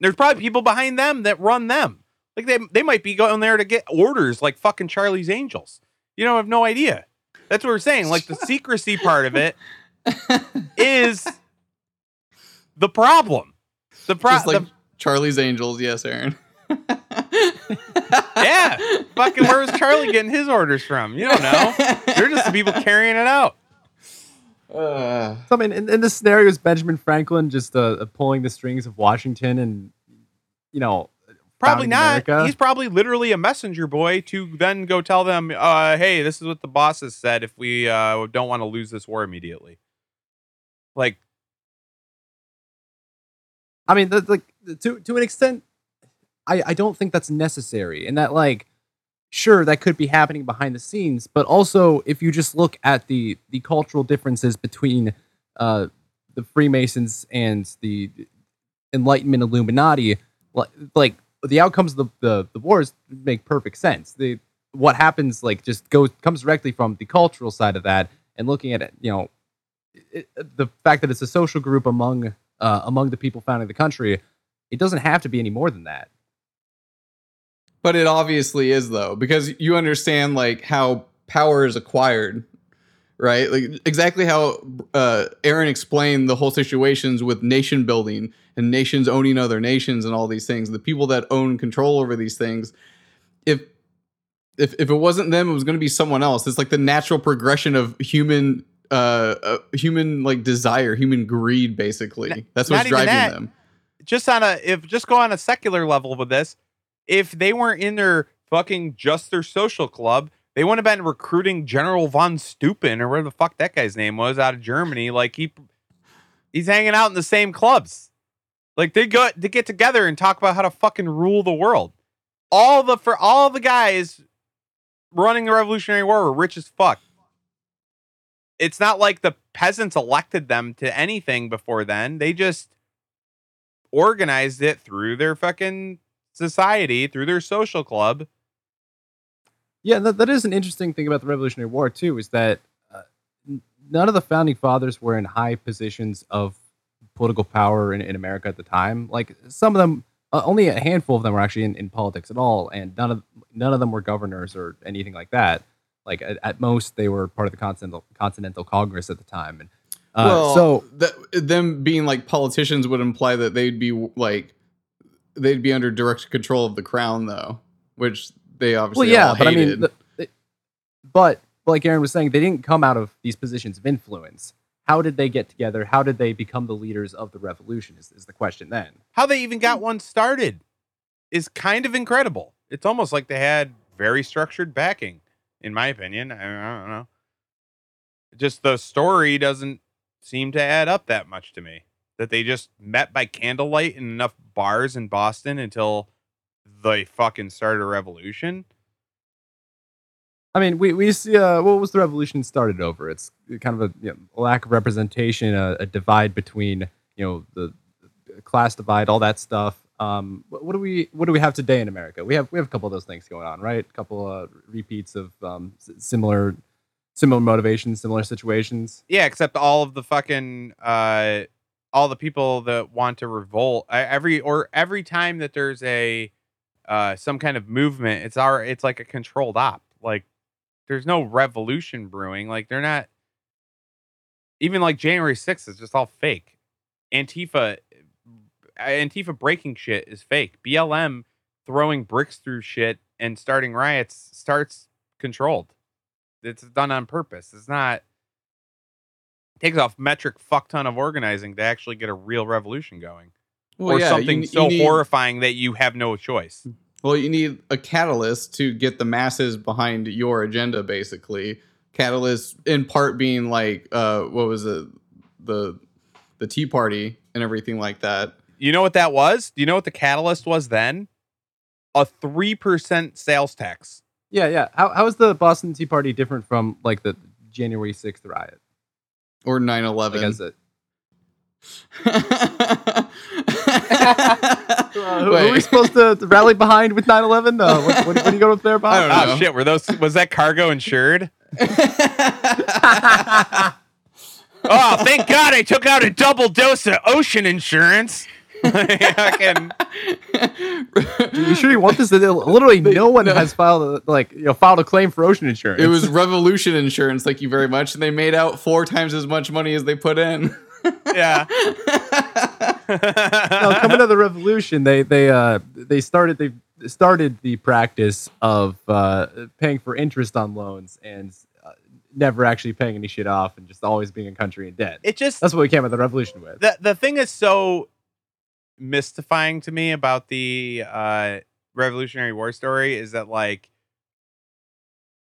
There's probably people behind them that run them. Like they they might be going there to get orders like fucking Charlie's Angels. You don't have no idea. That's what we're saying. Like the secrecy part of it is the problem. The problem. like Charlie's Angels, yes, Aaron. yeah. Fucking where was Charlie getting his orders from? You don't know. They're just the people carrying it out. Uh, So, I mean, in, in this scenario, is Benjamin Franklin just uh, uh, pulling the strings of Washington and, you know, Probably not. America? He's probably literally a messenger boy to then go tell them, uh, hey, this is what the bosses said if we uh, don't want to lose this war immediately. Like, I mean, that's like to to an extent, I I don't think that's necessary, and that like, sure, that could be happening behind the scenes, but also if you just look at the the cultural differences between uh the Freemasons and the Enlightenment Illuminati, like the outcomes of the the, the wars make perfect sense. The what happens like just goes comes directly from the cultural side of that, and looking at it, you know, it, the fact that it's a social group among uh, among the people founding the country, it doesn't have to be any more than that. But it obviously is though, because you understand like how power is acquired, right? Like exactly how uh, Aaron explained the whole situations with nation building and nations owning other nations and all these things. The people that own control over these things, if if if it wasn't them, it was going to be someone else. It's like the natural progression of human uh, uh human like desire, human greed, basically. That's what's driving that. them. just on a, if just go on a secular level with this, if they weren't in their fucking just their social club, they wouldn't have been recruiting General von Steuben or whatever the fuck that guy's name was out of Germany. Like he, he's hanging out in the same clubs. Like they go to get together and talk about how to fucking rule the world. All the for all the guys running the Revolutionary War were rich as fuck. It's not like the peasants elected them to anything before then. They just organized it through their fucking society, through their social club. Yeah, that, that is an interesting thing about the Revolutionary War too, is that uh, none of the founding fathers were in high positions of political power in, in America at the time. Like some of them, uh, only a handful of them were actually in, in politics at all, and none of none of them were governors or anything like that. Like at, at most, they were part of the Continental Continental Congress at the time, and uh, well, so that, them being like politicians would imply that they'd be like they'd be under direct control of the crown, though, which they obviously well, yeah, all but I mean, the, the- but like Aaron was saying, they didn't come out of these positions of influence. How did they get together? How did they become the leaders of the revolution? Is, is the question then? How they even got hmm. one started is kind of incredible. It's almost like they had very structured backing, in my opinion. I, I don't know. Just the story doesn't seem to add up that much to me. That they just met by candlelight in enough bars in Boston until they fucking started a revolution. I mean, we we see uh, what was the revolution started over? It's kind of a you know, lack of representation, a, a divide between you know the, the class divide, all that stuff. Um, what, what do we what do we have today in America? We have we have a couple of those things going on, right? A couple of repeats of um, similar similar motivations, similar situations. Yeah, except all of the fucking uh all the people that want to revolt every or every time that there's a uh some kind of movement, it's our it's like a controlled op. Like there's no revolution brewing. Like they're not even like January 6th is just all fake. Antifa uh, Antifa breaking shit is fake. BLM throwing bricks through shit and starting riots starts controlled. It's done on purpose. It's not takes off metric fuck ton of organizing to actually get a real revolution going. Well, or yeah, something you- so you need- horrifying that you have no choice. Well, you need a catalyst to get the masses behind your agenda, basically. Catalyst, in part, being like, uh, what was it, the the Tea Party and everything like that. You know what that was? Do you know what the catalyst was then? A 3% sales tax. Yeah, yeah. How how is the Boston Tea Party different from like the January sixth riot? Or Like 9-11. as a, uh, who, who are we supposed to, to rally behind with 9-11? Uh, what, what, what are you going with there, Bob? Oh shit, were those was that cargo insured? Oh, thank God I took out a double dose of ocean insurance. Fucking- You sure you want this? Literally, no one no. has filed a, like you know filed a claim for ocean insurance. It was Revolution Insurance, thank you very much, and they made out four times as much money as they put in. yeah. no, coming to the revolution, they they uh they started they started the practice of uh paying for interest on loans and uh, never actually paying any shit off and just always being a country in debt. it just That's what we came at the revolution with. the the thing is so mystifying to me about the uh Revolutionary War story is that like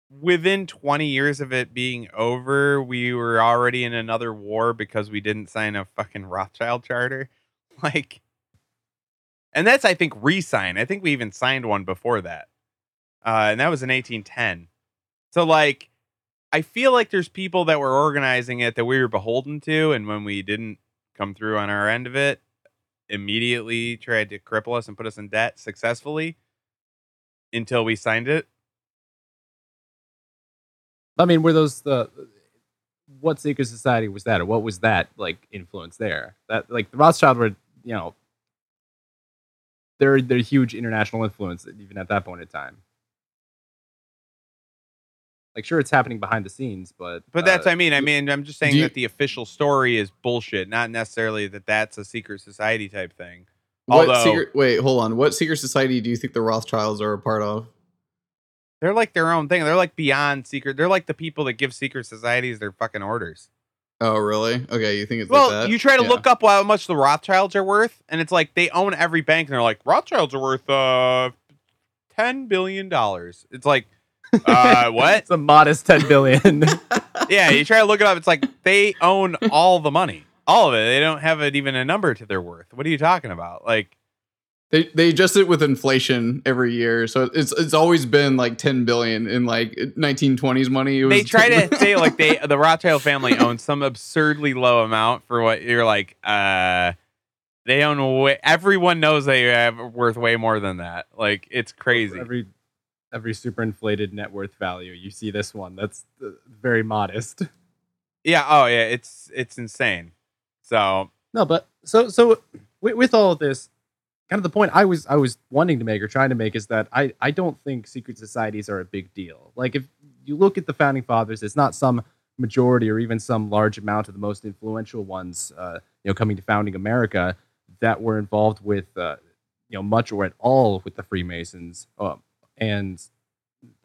within 20 years of it being over, we were already in another war because we didn't sign a fucking Rothschild charter. Like and that's I think re-sign. I think we even signed one before that. Uh and that was in 1810. So like I feel like there's people that were organizing it that we were beholden to and when we didn't come through on our end of it, immediately tried to cripple us and put us in debt successfully until we signed it. I mean, were those the what secret society was that, or what was that like influence there? That like the Rothschild were, you know, they're they're huge international influence even at that point in time. Like, sure, it's happening behind the scenes, but But that's uh, what I mean. I mean, I'm just saying you- that the official story is bullshit, not necessarily that that's a secret society type thing. what Although- secret? Wait, hold on. What secret society do you think the Rothschilds are a part of? They're like their own thing. They're like beyond secret. They're like the people that give secret societies their fucking orders. Oh, really? Okay, you think it's Well, like that? you try to Yeah. look up how much the Rothschilds are worth, and it's like they own every bank, and they're like Rothschilds are worth uh ten billion dollars. It's like uh what? it's a modest ten billion. yeah, you try to look it up. It's like they own all the money, all of it. They don't have it even a number to their worth. What are you talking about? Like, They they adjust it with inflation every year, so it's it's always been like ten billion in like 1920s money. It was they try 10 to say like they the Rothschild family owns some absurdly low amount for what you're like. uh They own way. Everyone knows they have worth way more than that. Like it's crazy. every every super inflated net worth value. You see this one that's uh, very modest. yeah. Oh yeah. It's it's insane. So No, but so so with, with all of this, kind of the point I was I was wanting to make or trying to make is that I I don't think secret societies are a big deal. Like if you look at the founding fathers, it's not some majority or even some large amount of the most influential ones, uh, you know, coming to founding America that were involved with, uh, you know, much or at all with the Freemasons, um, and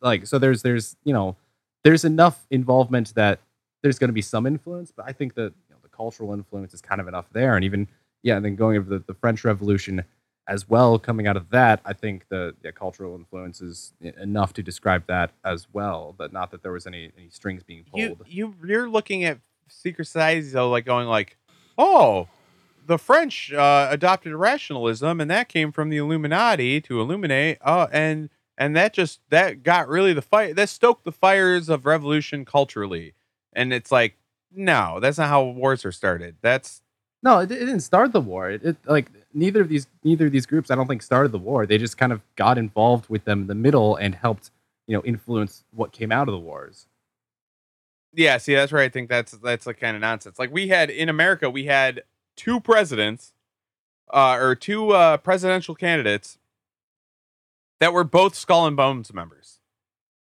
like so there's there's you know there's enough involvement that there's going to be some influence, but I think that you know, the cultural influence is kind of enough there, and even yeah, and then going over the, the French Revolution as well, coming out of that, I think the yeah, cultural influence is enough to describe that as well, but not that there was any any strings being pulled. you you're looking at secret societies though, like going like, oh, the French uh, adopted rationalism, and that came from the Illuminati to illuminate. Oh, and and that just that got really the fire that stoked the fires of revolution culturally, and it's like, no, that's not how wars are started. That's No, it, it didn't start the war. It, it like neither of these neither of these groups I don't think started the war. They just kind of got involved with them in the middle and helped you know influence what came out of the wars. yeah. See, that's where I think that's that's like kind of nonsense. Like we had in America, we had two presidents, uh, or two uh, presidential candidates that were both Skull and Bones members,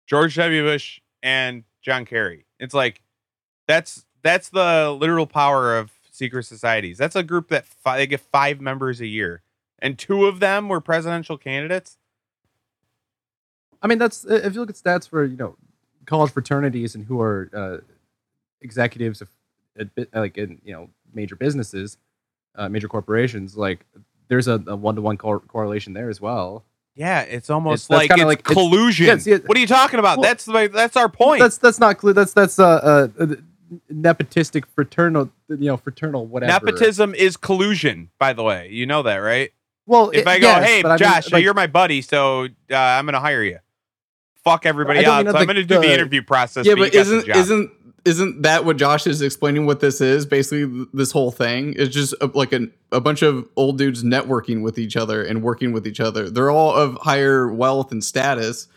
George W. Bush and John Kerry. It's like that's that's the literal power of secret societies. That's a group that fi- they get five members a year, and two of them were presidential candidates. I mean, that's if you look at stats for you know college fraternities and who are uh, executives of like in you know major businesses, uh, major corporations. Like there's a one to one correlation there as well. Yeah, it's almost It's- like it's like- it's- collusion. yeah, see, what are you talking about? Well- that's the that's our point. That's that's not clear. That's that's uh, uh, uh nepotistic fraternal you know fraternal whatever. Nepotism is collusion, by the way. You know that, right? Well, If it- I go, yes, hey, I mean, Josh, like, you're my buddy, so uh, I'm going to hire you. Fuck everybody else. mean So I'm to do the the- interview process. yeah, but, but isn't isn't isn't that what Josh is explaining? What this is basically this whole thing is just a, like an, a bunch of old dudes networking with each other and working with each other. They're all of higher wealth and status,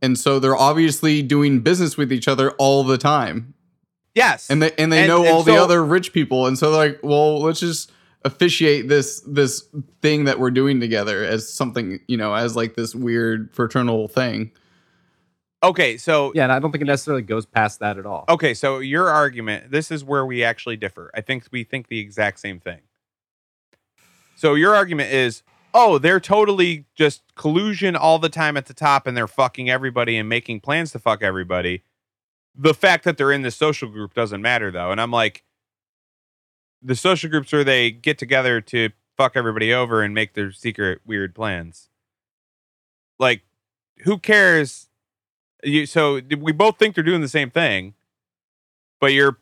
and so they're obviously doing business with each other all the time. yes, and they and they And- know and all the other rich people, and so they're like, well, let's just officiate this this thing that we're doing together as something you know as like this weird fraternal thing. Okay, so Yeah, and I don't think it necessarily goes past that at all. Okay, so your argument, this is where we actually differ. I think we think the exact same thing. So your argument is, oh, they're totally just collusion all the time at the top and they're fucking everybody and making plans to fuck everybody. The fact that they're in this social group doesn't matter though. And I'm like, the social groups where they get together to fuck everybody over and make their secret weird plans. Like, who cares you so we both think they're doing the same thing but your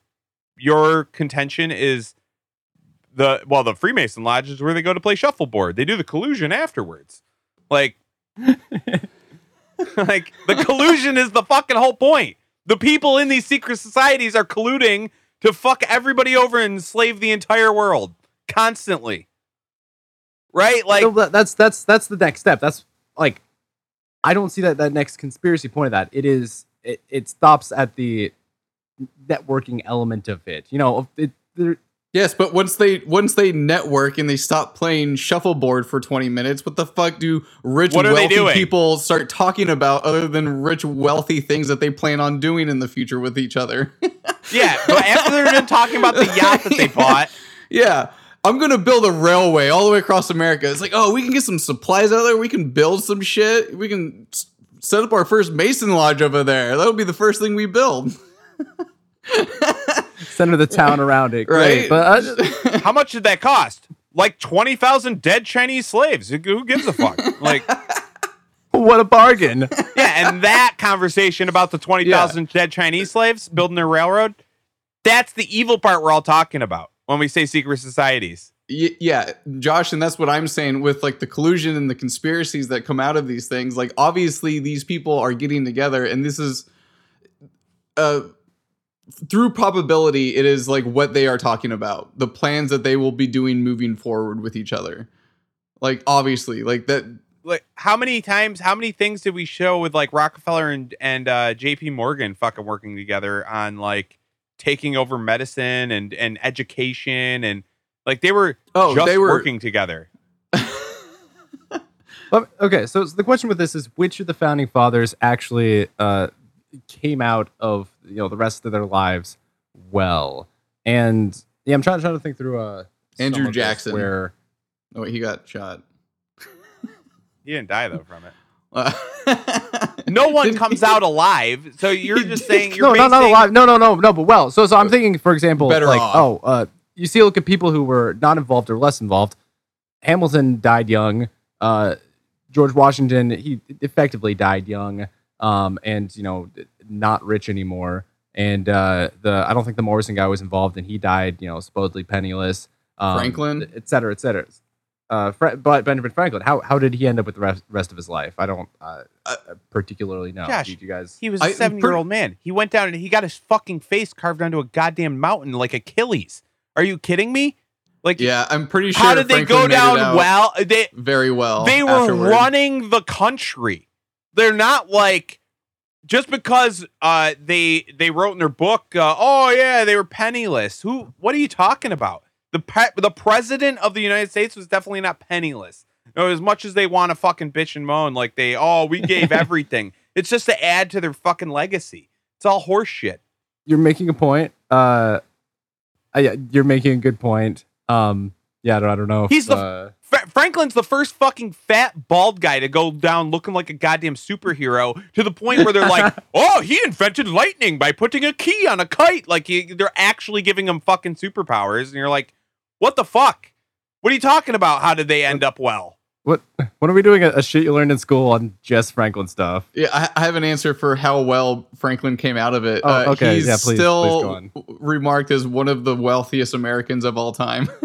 your contention is the well the freemason lodge is where they go to play shuffleboard. They do the collusion afterwards. Like like the collusion is the fucking whole point. The people in these secret societies are colluding to fuck everybody over and enslave the entire world constantly. Right? Like that- that's that's that's the next step. That's like I don't see that that next conspiracy point of that. It is it, it stops at the networking element of it. You know, it, Yes, but once they once they network and they stop playing shuffleboard for 20 minutes, what the fuck do rich What wealthy doing? people start talking about other than rich wealthy things that they plan on doing in the future with each other? yeah but after they're done talking about the yacht that they bought yeah. I'm gonna build a railway all the way across America. It's like, oh, we can get some supplies out there. We can build some shit. We can set up our first Mason Lodge over there. That'll be the first thing we build, center the town around it. Great. right? But uh, How much did that cost? Like twenty thousand dead Chinese slaves. Who- Who gives a fuck? Like, what a bargain. yeah, and that conversation about the twenty thousand dead Chinese slaves building their railroad. That's the evil part we're all talking about when we say secret societies. Y- yeah, Josh, and that's what I'm saying with like the collusion and the conspiracies that come out of these things. Like, obviously, these people are getting together, and this is, uh, through probability, it is like what they are talking about, the plans that they will be doing moving forward with each other. Like, obviously, like that. Like, how many times, how many things did we show with like Rockefeller and and uh, J.P. Morgan fucking working together on like taking over medicine and and education and like they were Oh, just they were working together. Okay, so the question with this is which of the founding fathers actually uh, came out of you know the rest of their lives well? And yeah, I'm trying, trying to think through uh Andrew Jackson. where Oh, wait, he got shot. He didn't die though from it. Uh, No one comes out alive. So you're just saying you're no, not, not basing- alive. No, no, no, no, but well. So, so I'm thinking, for example, Better like, off. oh, uh, you see, look at people who were not involved or less involved. Hamilton died young. Uh, George Washington, he effectively died young, um, and you know, not rich anymore. And uh, the I don't think the Morrison guy was involved, and he died, you know, supposedly penniless. Um, Franklin? et cetera, et cetera. Uh, Fra- but Benjamin Franklin, how how did he end up with the rest, rest of his life? I don't uh, Uh, particularly know. Josh, Did you guys? He was I- a seven year old man. He went down and he got his fucking face carved onto a goddamn mountain like Achilles. Are you kidding me? Like, yeah, I'm pretty sure. how did they Franklin go made it down out well? They Very well. they were afterward. running the country. They're not like just because uh, they they wrote in their book, uh, oh yeah, they were penniless. Who? What are you talking about? The pre- the president of the United States was definitely not penniless. You know, as much as they want to fucking bitch and moan, like they, oh, we gave everything. it's just to add to their fucking legacy. It's all horse shit. you're making a point. Uh, uh, yeah, you're making a good point. Um, yeah, I don't, I don't know. If, He's the- uh, Fra- Franklin's the first fucking fat bald guy to go down looking like a goddamn superhero to the point where they're like, "Oh, he invented lightning by putting a key on a kite." Like he, they're actually giving him fucking superpowers, and you're like, "What the fuck? What are you talking about? How did they end up well?" what what are we doing? A, a shit you learned in school on Jess Franklin stuff. Yeah, I, I have an answer for how well Franklin came out of it. Oh, Uh, okay. He's Yeah, please- please still go on. remarked as one of the wealthiest Americans of all time.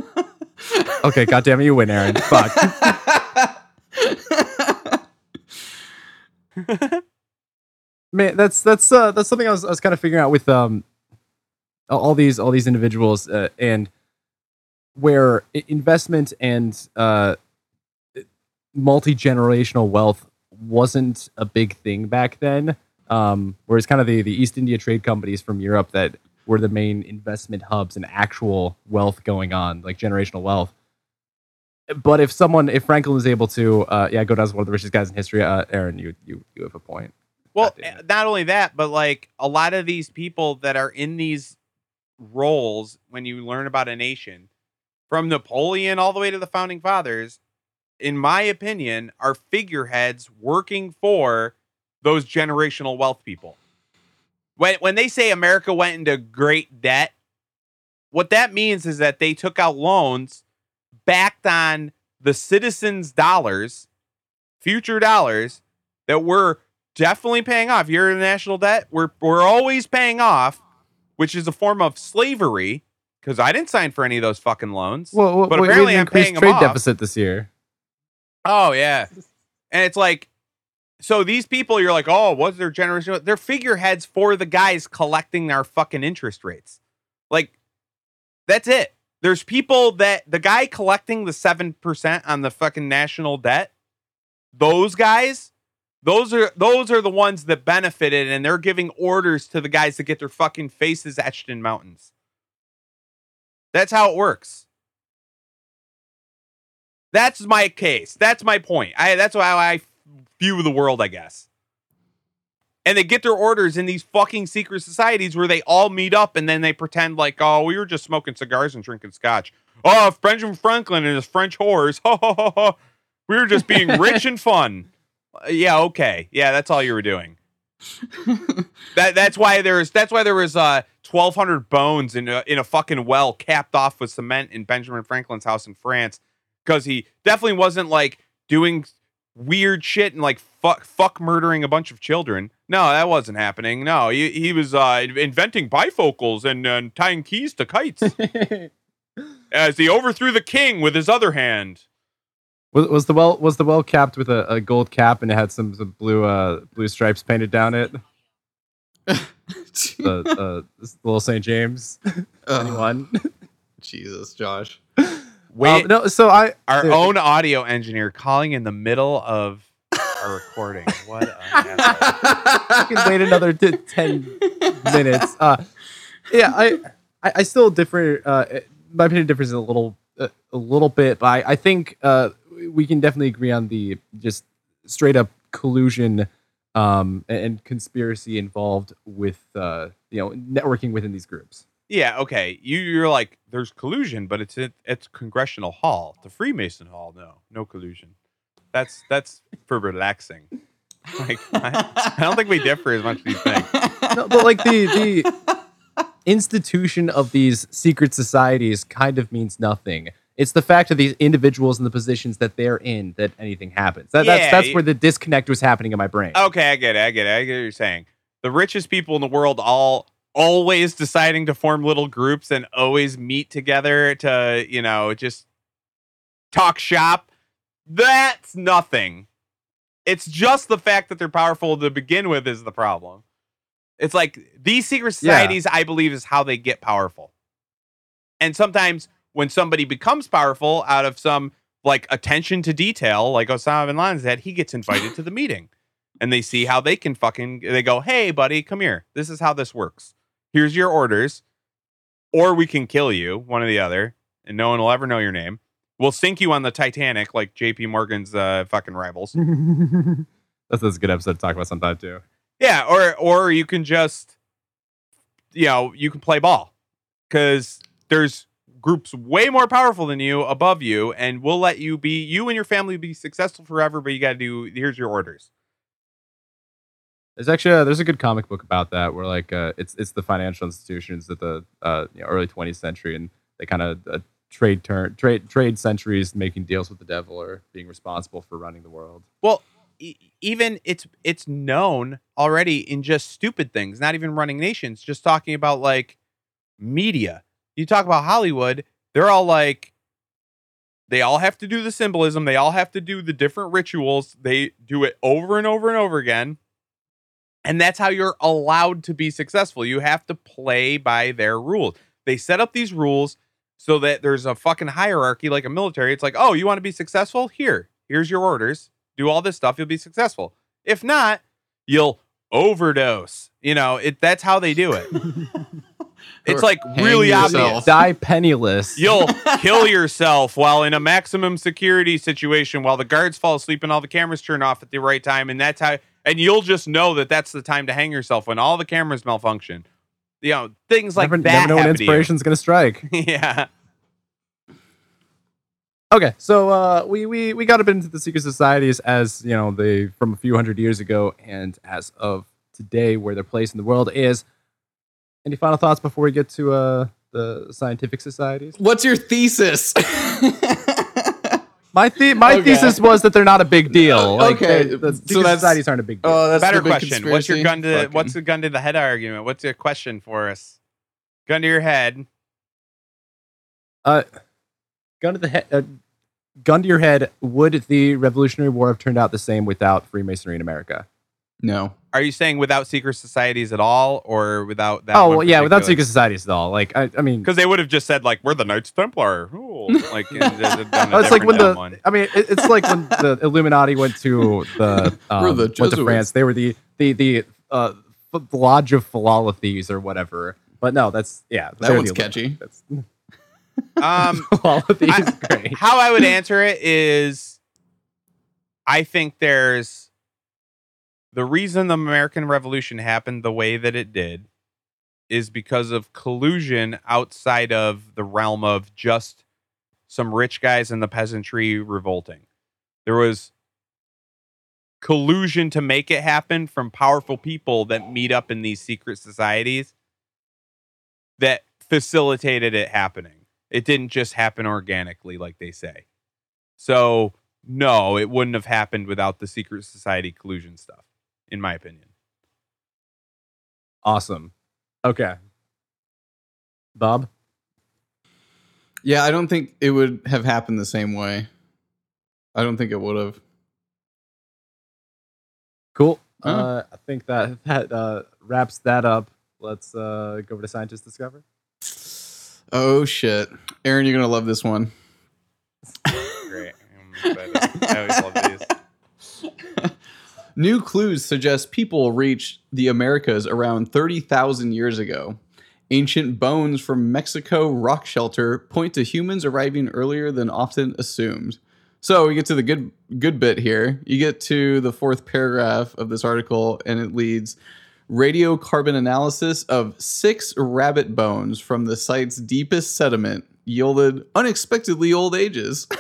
Okay, goddamn it, you win, Aaron. Fuck. Man, that's that's uh that's something I was I was kind of figuring out with um all- all these all these individuals uh, and where investment and uh multi generational wealth wasn't a big thing back then. Um, whereas kind of the the East India trade companies from Europe that were the main investment hubs and actual wealth going on, like generational wealth. but if someone, if Franklin was able to, uh, yeah, go down as one of the richest guys in history, uh, Aaron, you you you have a point. Well, God damn it. not only that, but like a lot of these people that are in these roles when you learn about a nation, from Napoleon all the way to the founding fathers, in my opinion, are figureheads working for those generational wealth people. When when they say America went into great debt, what that means is that they took out loans backed on the citizens' dollars, future dollars that were definitely paying off. You're in national debt. We're we're always paying off, which is a form of slavery. Because I didn't sign for any of those fucking loans. Well, well But apparently I'm paying trade deficit this year. Oh yeah, and it's like, so these people, you're like, oh, what's their generation? They're figureheads for the guys collecting our fucking interest rates. Like, that's it. There's people that the guy collecting the seven percent on the fucking national debt. Those guys, those are those are the ones that benefited, and they're giving orders to the guys that get their fucking faces etched in mountains. That's how it works. That's my case. That's my point. I that's how I view the world, I guess. And they get their orders in these fucking secret societies where they all meet up and then they pretend like, oh, we were just smoking cigars and drinking scotch. Oh, Benjamin Franklin and his French whores. We were just being rich and fun. Uh, yeah, okay. Yeah, that's all you were doing. That that's why there's that's why there was uh 1200 bones in a, in a fucking well capped off with cement in Benjamin Franklin's house in France cuz he definitely wasn't like doing weird shit and like fuck fuck murdering a bunch of children. No, that wasn't happening. No, he he was uh inventing bifocals and uh, tying keys to kites as he overthrew the king with his other hand. Was, was the well was the well capped with a, a gold cap and it had some, some blue uh blue stripes painted down it? The uh, little St. James. Ugh, Anyone? Jesus, Josh. Wait, Um, no, so I our dude, own audio engineer calling in the middle of our recording. What an asshole. can wait another t- ten minutes. Uh, yeah, I, I, I still differ. Uh, my opinion differs a little, uh, a little bit, but I, I think uh, we can definitely agree on the just straight up collusion um, and, conspiracy involved with uh, you know networking within these groups. Yeah, okay. You you're like there's collusion, but it's at it's Congressional Hall, the Freemason Hall. No, no collusion. That's that's for relaxing. Like I, I don't think we differ as much as you think. No, but like the the institution of these secret societies kind of means nothing. It's the fact of these individuals in the positions that they're in that anything happens. That, Yeah, that's that's where the disconnect was happening in my brain. Okay, I get it. I get it. I get what you're saying. The richest people in the world all always deciding to form little groups and always meet together to, you know, just talk shop. That's nothing. It's just the fact that they're powerful to begin with is the problem. It's like these secret Yeah. societies, I believe, is how they get powerful. And sometimes when somebody becomes powerful out of some like attention to detail, like Osama bin Laden's had, he gets invited to the meeting and they see how they can fucking they go, "Hey buddy, come here. This is how this works. Here's your orders or we can kill you, one or the other, and no one will ever know your name. We'll sink you on the Titanic like JP Morgan's uh, fucking rivals. that's, a good episode to talk about sometime too. Yeah, or or you can just you know, you can play ball cuz there's groups way more powerful than you above you and we'll let you be you and your family be successful forever, but you got to do here's your orders. There's actually a, there's a good comic book about that where like uh, it's it's the financial institutions at the uh, you know, early 20th century and they kind of uh, trade turn trade trade centuries making deals with the devil or being responsible for running the world. Well, e- even it's it's known already in just stupid things, not even running nations, just talking about like media. You talk about Hollywood, they're all like they all have to do the symbolism, they all have to do the different rituals. They do it over and over and over again. And that's how you're allowed to be successful. You have to play by their rules. They set up these rules so that there's a fucking hierarchy like a military. It's like, oh, you want to be successful? Here, here's your orders. Do all this stuff, you'll be successful. If not, you'll overdose. You know, it that's how they do it. It's like really yourself. obvious. Die penniless. You'll kill yourself while in a maximum security situation while the guards fall asleep and all the cameras turn off at the right time. And that's how, and you'll just know that that's the time to hang yourself when all the cameras malfunction. You know, things like never, that. never know when happen to inspiration's gonna strike. yeah. Okay, so uh, we we we got a bit into the secret societies as you know they from a few hundred years ago, and as of today, where their place in the world is. Any final thoughts before we get to uh, the scientific societies? What's your thesis? My the- my Okay. thesis was that they're not a big deal. Like, okay, they- the so secret societies aren't a big deal. oh, that's Better the big question. What's your gun to Fucking- what's the gun to the head argument? What's your question for us? Gun to your head. Uh, gun to the head. Uh, gun to your head. Would the Revolutionary War have turned out the same without Freemasonry in America? No. Are you saying without secret societies at all, or without that? oh, well, yeah, without secret societies at all. Like, I, I mean, because they would have just said like we're the Knights Templar. Ooh, like and they'd have done a it's like when the one. I mean it, it's like when the Illuminati went to the um, the went to France. They were the the the uh, Lodge of Philolithes or whatever. But no, that's yeah. That they're one's catchy. That's, um, Philolithes I- is great. how I would answer it is, I think there's the reason the American Revolution happened the way that it did is because of collusion outside of the realm of just some rich guys and the peasantry revolting. There was collusion to make it happen from powerful people that meet up in these secret societies that facilitated it happening. It didn't just happen organically, like they say. So, no, it wouldn't have happened without the secret society collusion stuff, in my opinion. Awesome. Okay. Bob. Yeah, I don't think it would have happened the same way. I don't think it would have. Cool. Huh. Uh, I think that that uh, wraps that up. Let's uh, go over to Scientist Discover. Oh shit, Aaron, you're gonna love this one. Great. I always love these. New clues suggest people reached the Americas around 30,000 years ago. Ancient bones from Mexico rock shelter point to humans arriving earlier than often assumed. So we get to the good good bit here. You get to the fourth paragraph of this article, and it leads radiocarbon analysis of six rabbit bones from the site's deepest sediment yielded unexpectedly old ages.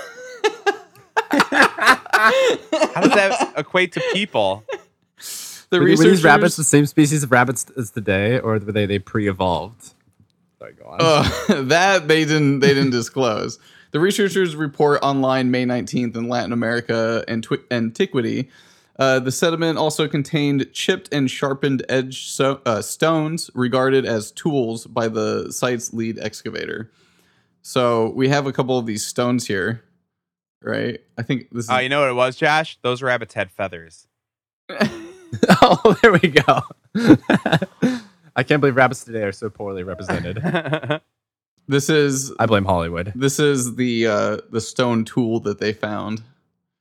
How does that equate to people? The were, these- were these rabbits the same species of rabbits as today, or were they they pre-evolved? Sorry, go on. Uh, that they didn't they didn't disclose. The researchers report online May 19th in Latin America and twi- antiquity. Uh, the sediment also contained chipped and sharpened edge so- uh, stones regarded as tools by the site's lead excavator. So we have a couple of these stones here, right? I think this is. Oh, you know what it was, Josh? Those rabbits had feathers. oh, there we go. I can't believe rabbits today are so poorly represented. this is I blame Hollywood. this is the uh, the stone tool that they found.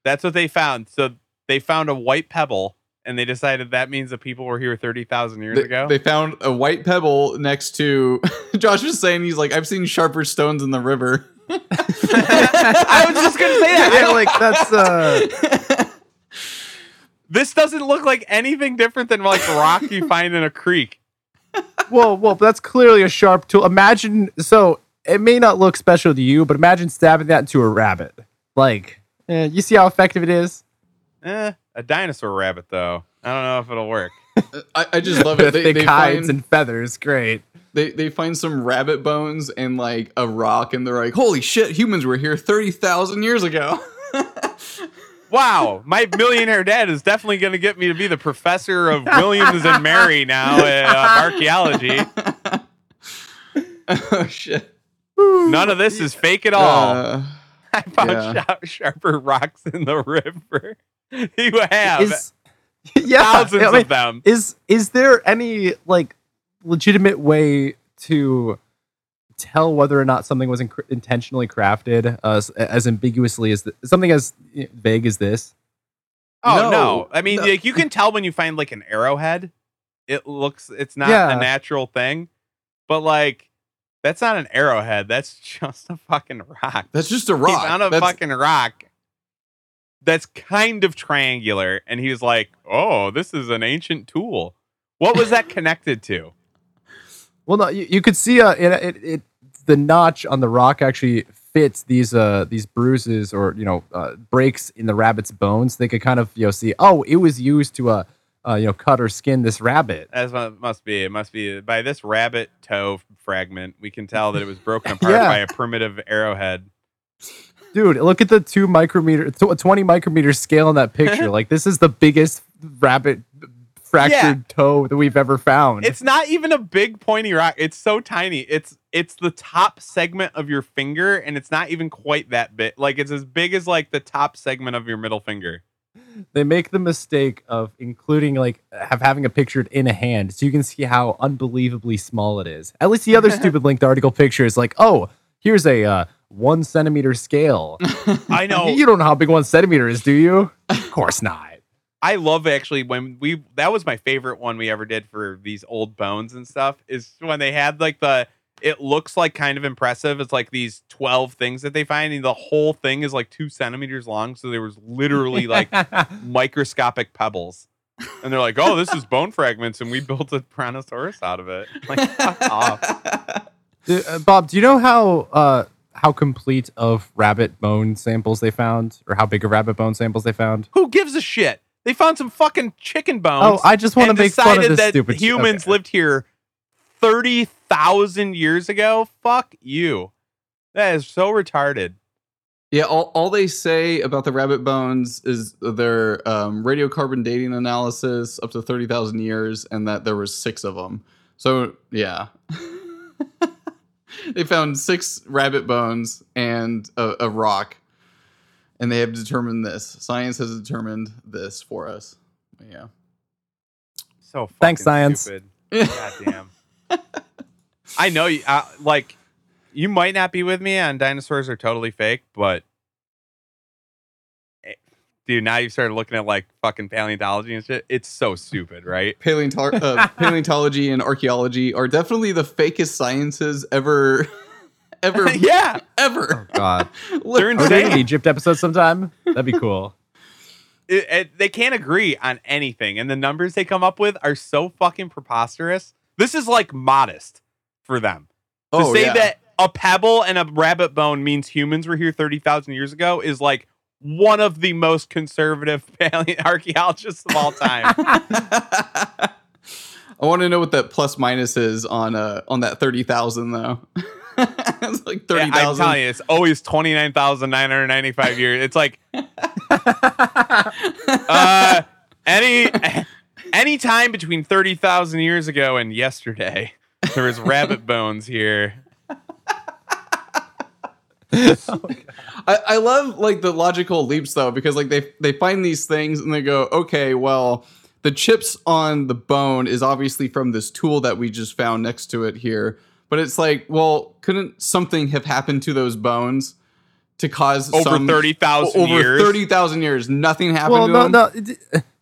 That's what they found. So they found a white pebble, and they decided that means that people were here thirty thousand years They, ago. they found a white pebble next to. Josh was saying he's like, I've seen sharper stones in the river. I was just gonna say that. Yeah, like that's uh this doesn't look like anything different than like rock you find in a creek. well, well, but that's clearly a sharp tool. Imagine so it may not look special to you, but imagine stabbing that into a rabbit. Like, eh, you see how effective it is? Eh, a dinosaur rabbit though. I don't know if it'll work. I, I just love it. They, Thick they, hides find, and feathers, great. They, they find some rabbit bones and like a rock, and they're like, holy shit, humans were here 30,000 years ago. Wow, my millionaire dad is definitely going to get me to be the professor of Williams and Mary now in uh, archaeology. oh shit. None of this is fake at all. Uh, I found yeah. sharp, sharper rocks in the river. you have Is yeah, thousands I mean, of them. is is there any like legitimate way to tell whether or not something was inc- intentionally crafted uh, as, as ambiguously as th- something as eh, vague as this Oh no. No, I mean, no. like you can tell when you find like an arrowhead. It looks it's not Yeah. a natural thing. but like that's not an arrowhead. That's just a fucking rock. That's just a He rock. found a That's- fucking rock that's kind of triangular, and he was like, "Oh, this is an ancient tool." What was that connected to? Well, no, you, you could see uh, it, it, it the notch on the rock actually fits these uh these bruises or you know uh, breaks in the rabbit's bones. They could kind of you know see oh it was used to uh, uh you know cut or skin this rabbit. It must be. It must be by this rabbit toe fragment. We can tell that it was broken apart Yeah. by a primitive arrowhead. Dude, look at the two micrometer, tw- twenty micrometer scale in that picture. like this is the biggest rabbit fractured toe that we've ever found. It's not even a big pointy rock. It's so tiny. It's it's the top segment of your finger, and it's not even quite that big. Like it's as big as like the top segment of your middle finger. they make the mistake of including like have having a pictured in a hand so you can see how unbelievably small it is at least the other stupid linked article picture is like oh here's a uh, one centimeter scale I know. you don't know how big one centimeter is do you of course not I love actually when we that was my favorite one we ever did for these old bones and stuff is when they had like the it looks like kind of impressive. It's like these 12 things that they find, and the whole thing is like two centimeters long. So there was literally like microscopic pebbles. And they're like, oh, this is bone fragments, and we built a brontosaurus out of it. Like, fuck off. Do- uh, bob do you know how uh how complete of rabbit bone samples they found or how big of rabbit bone samples they found Who gives a shit? They found some fucking chicken bones. oh i just want to and make fun of decided this that stupid shit. humans Okay. lived here 30,000 years ago. Fuck you. That is so retarded. Yeah, all, all they say about the rabbit bones is their um, radiocarbon dating analysis up to 30,000 years and that there was six of them. So, yeah. they found six rabbit bones and a, a rock. And they have determined this. Science has determined this for us. Yeah. So Thanks, science. stupid. God damn. I know you uh, like you might not be with me on dinosaurs are totally fake, but eh, dude, now you've started looking at like fucking paleontology and shit. It's so stupid, right? Paleonto- uh, paleontology and archaeology are definitely the fakest sciences ever, ever, yeah. ever. Oh God They're Are an egypt episode sometime that'd be cool it, it- they can't agree on anything, and the numbers they come up with are so fucking preposterous. This is like modest for them to Oh, say yeah. that a pebble and a rabbit bone means humans were here thirty thousand years ago is like one of the most conservative paleo- archaeologists of all time. I want to know what that plus minus is on uh on that thirty thousand though. it's like Yeah, thirty I'm telling you, it's always twenty nine thousand nine hundred ninety five years. It's like uh, any any time between thirty thousand years ago and yesterday, there was rabbit bones here. I, I love like the logical leaps though because like they they find these things and they go okay well the chips on the bone is obviously from this tool that we just found next to it here but it's like well couldn't something have happened to those bones to cause Over some- 30,000 over years? thirty thousand years nothing happened well to no them no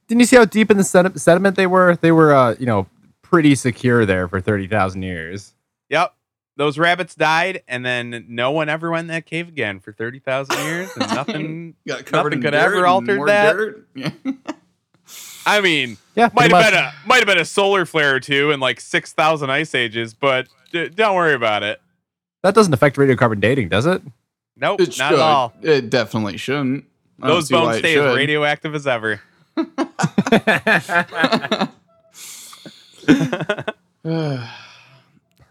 didn't you see how deep in the sediment they were they were uh you know pretty secure there for 30,000 years Yep. Those rabbits died, and then no one ever went in that cave again for 30,000 years, and nothing. Got covered nothing in could dirt ever and alter that. dirt. Yeah. I mean, yeah might have much. been a might have been a solar flare or two and like 6,000 ice ages, but d- don't worry about it. that doesn't affect radiocarbon dating does it Nope, It not should. at all. It definitely shouldn't. I don't Those bones it stay as radioactive as ever.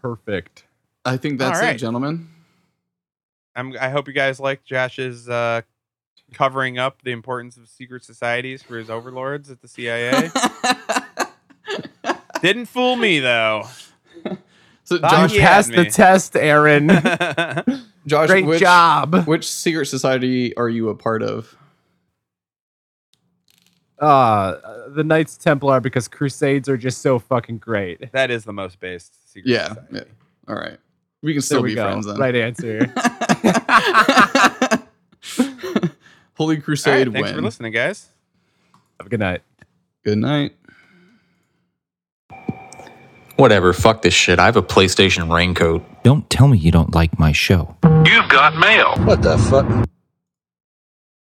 perfect I think that's All right. it, gentlemen. I'm, I hope you guys like Josh's uh, covering up the importance of secret societies for his overlords at the CIA. Didn't fool me though. so, Thought Josh, you passed the me. test aaron Josh, great which, job Which secret society are you a part of? uh the knights templar because crusades are just so fucking great that is the most based secret Yeah, society. yeah. All right, we can there still we be go friends then. right answer Holy Crusade right, thanks win. for listening, guys. have a good night Good night. Whatever, fuck this shit. I have a PlayStation raincoat. Don't tell me you don't like my show. You've got mail. What the fuck?